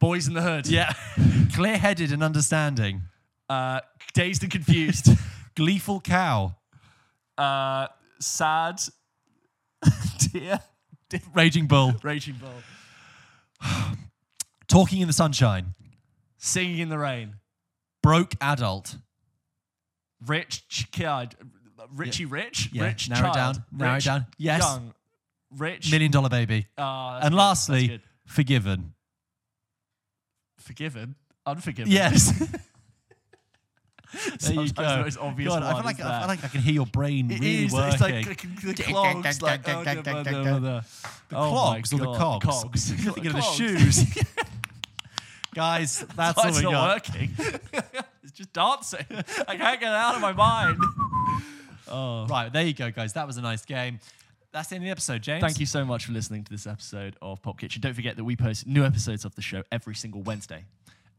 Boys in the hood. Yeah. Clear headed and understanding. Uh, dazed and confused. Gleeful cow. uh, sad. Dear. Raging bull. Raging bull. Talking in the sunshine. Singing in the rain. Broke adult. Rich ch- kid. Richie Rich. Yeah, Rich narrow it child. down, narrow it Rich, down. Yes. Young. Rich. Million dollar baby. Ah, that's and good, that's lastly, good. forgiven. Forgiven. Unforgiven. Yes. there you Sometimes go. the obvious God, I feel like I feel like I can hear your brain It really is, working. It's like the, the clogs. like, oh, the, the, the, The oh clogs or the cogs? cogs. You're thinking of the shoes. Guys, that's Why all we not got. working. it's just dancing. I can't get it out of my mind. Oh. Right, there you go, guys. That was a nice game. That's the end of the episode, James. Thank you so much for listening to this episode of Pop Kitchen. Don't forget that we post new episodes of the show every single Wednesday.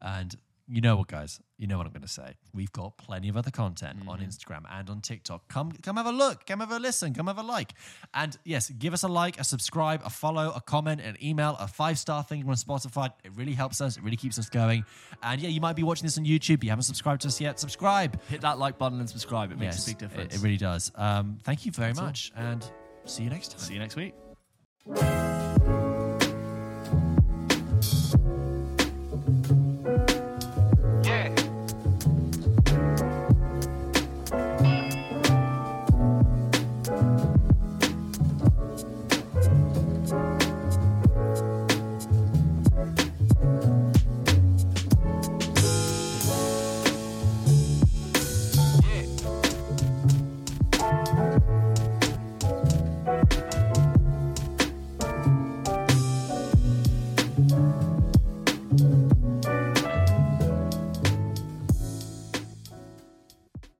And you know what, guys? You know what I'm going to say. We've got plenty of other content Mm-hmm. on Instagram and on TikTok. Come, come have a look. Come have a listen. Come have a like. And yes, give us a like, a subscribe, a follow, a comment, an email, a five star thing on Spotify. It really helps us. It really keeps us going. And yeah, you might be watching this on YouTube. You haven't subscribed to us yet. Subscribe. Hit that like button and subscribe. It makes Yes, a big difference. It, it really does. Um, thank you very That's all. much, and see you next time. See you next week.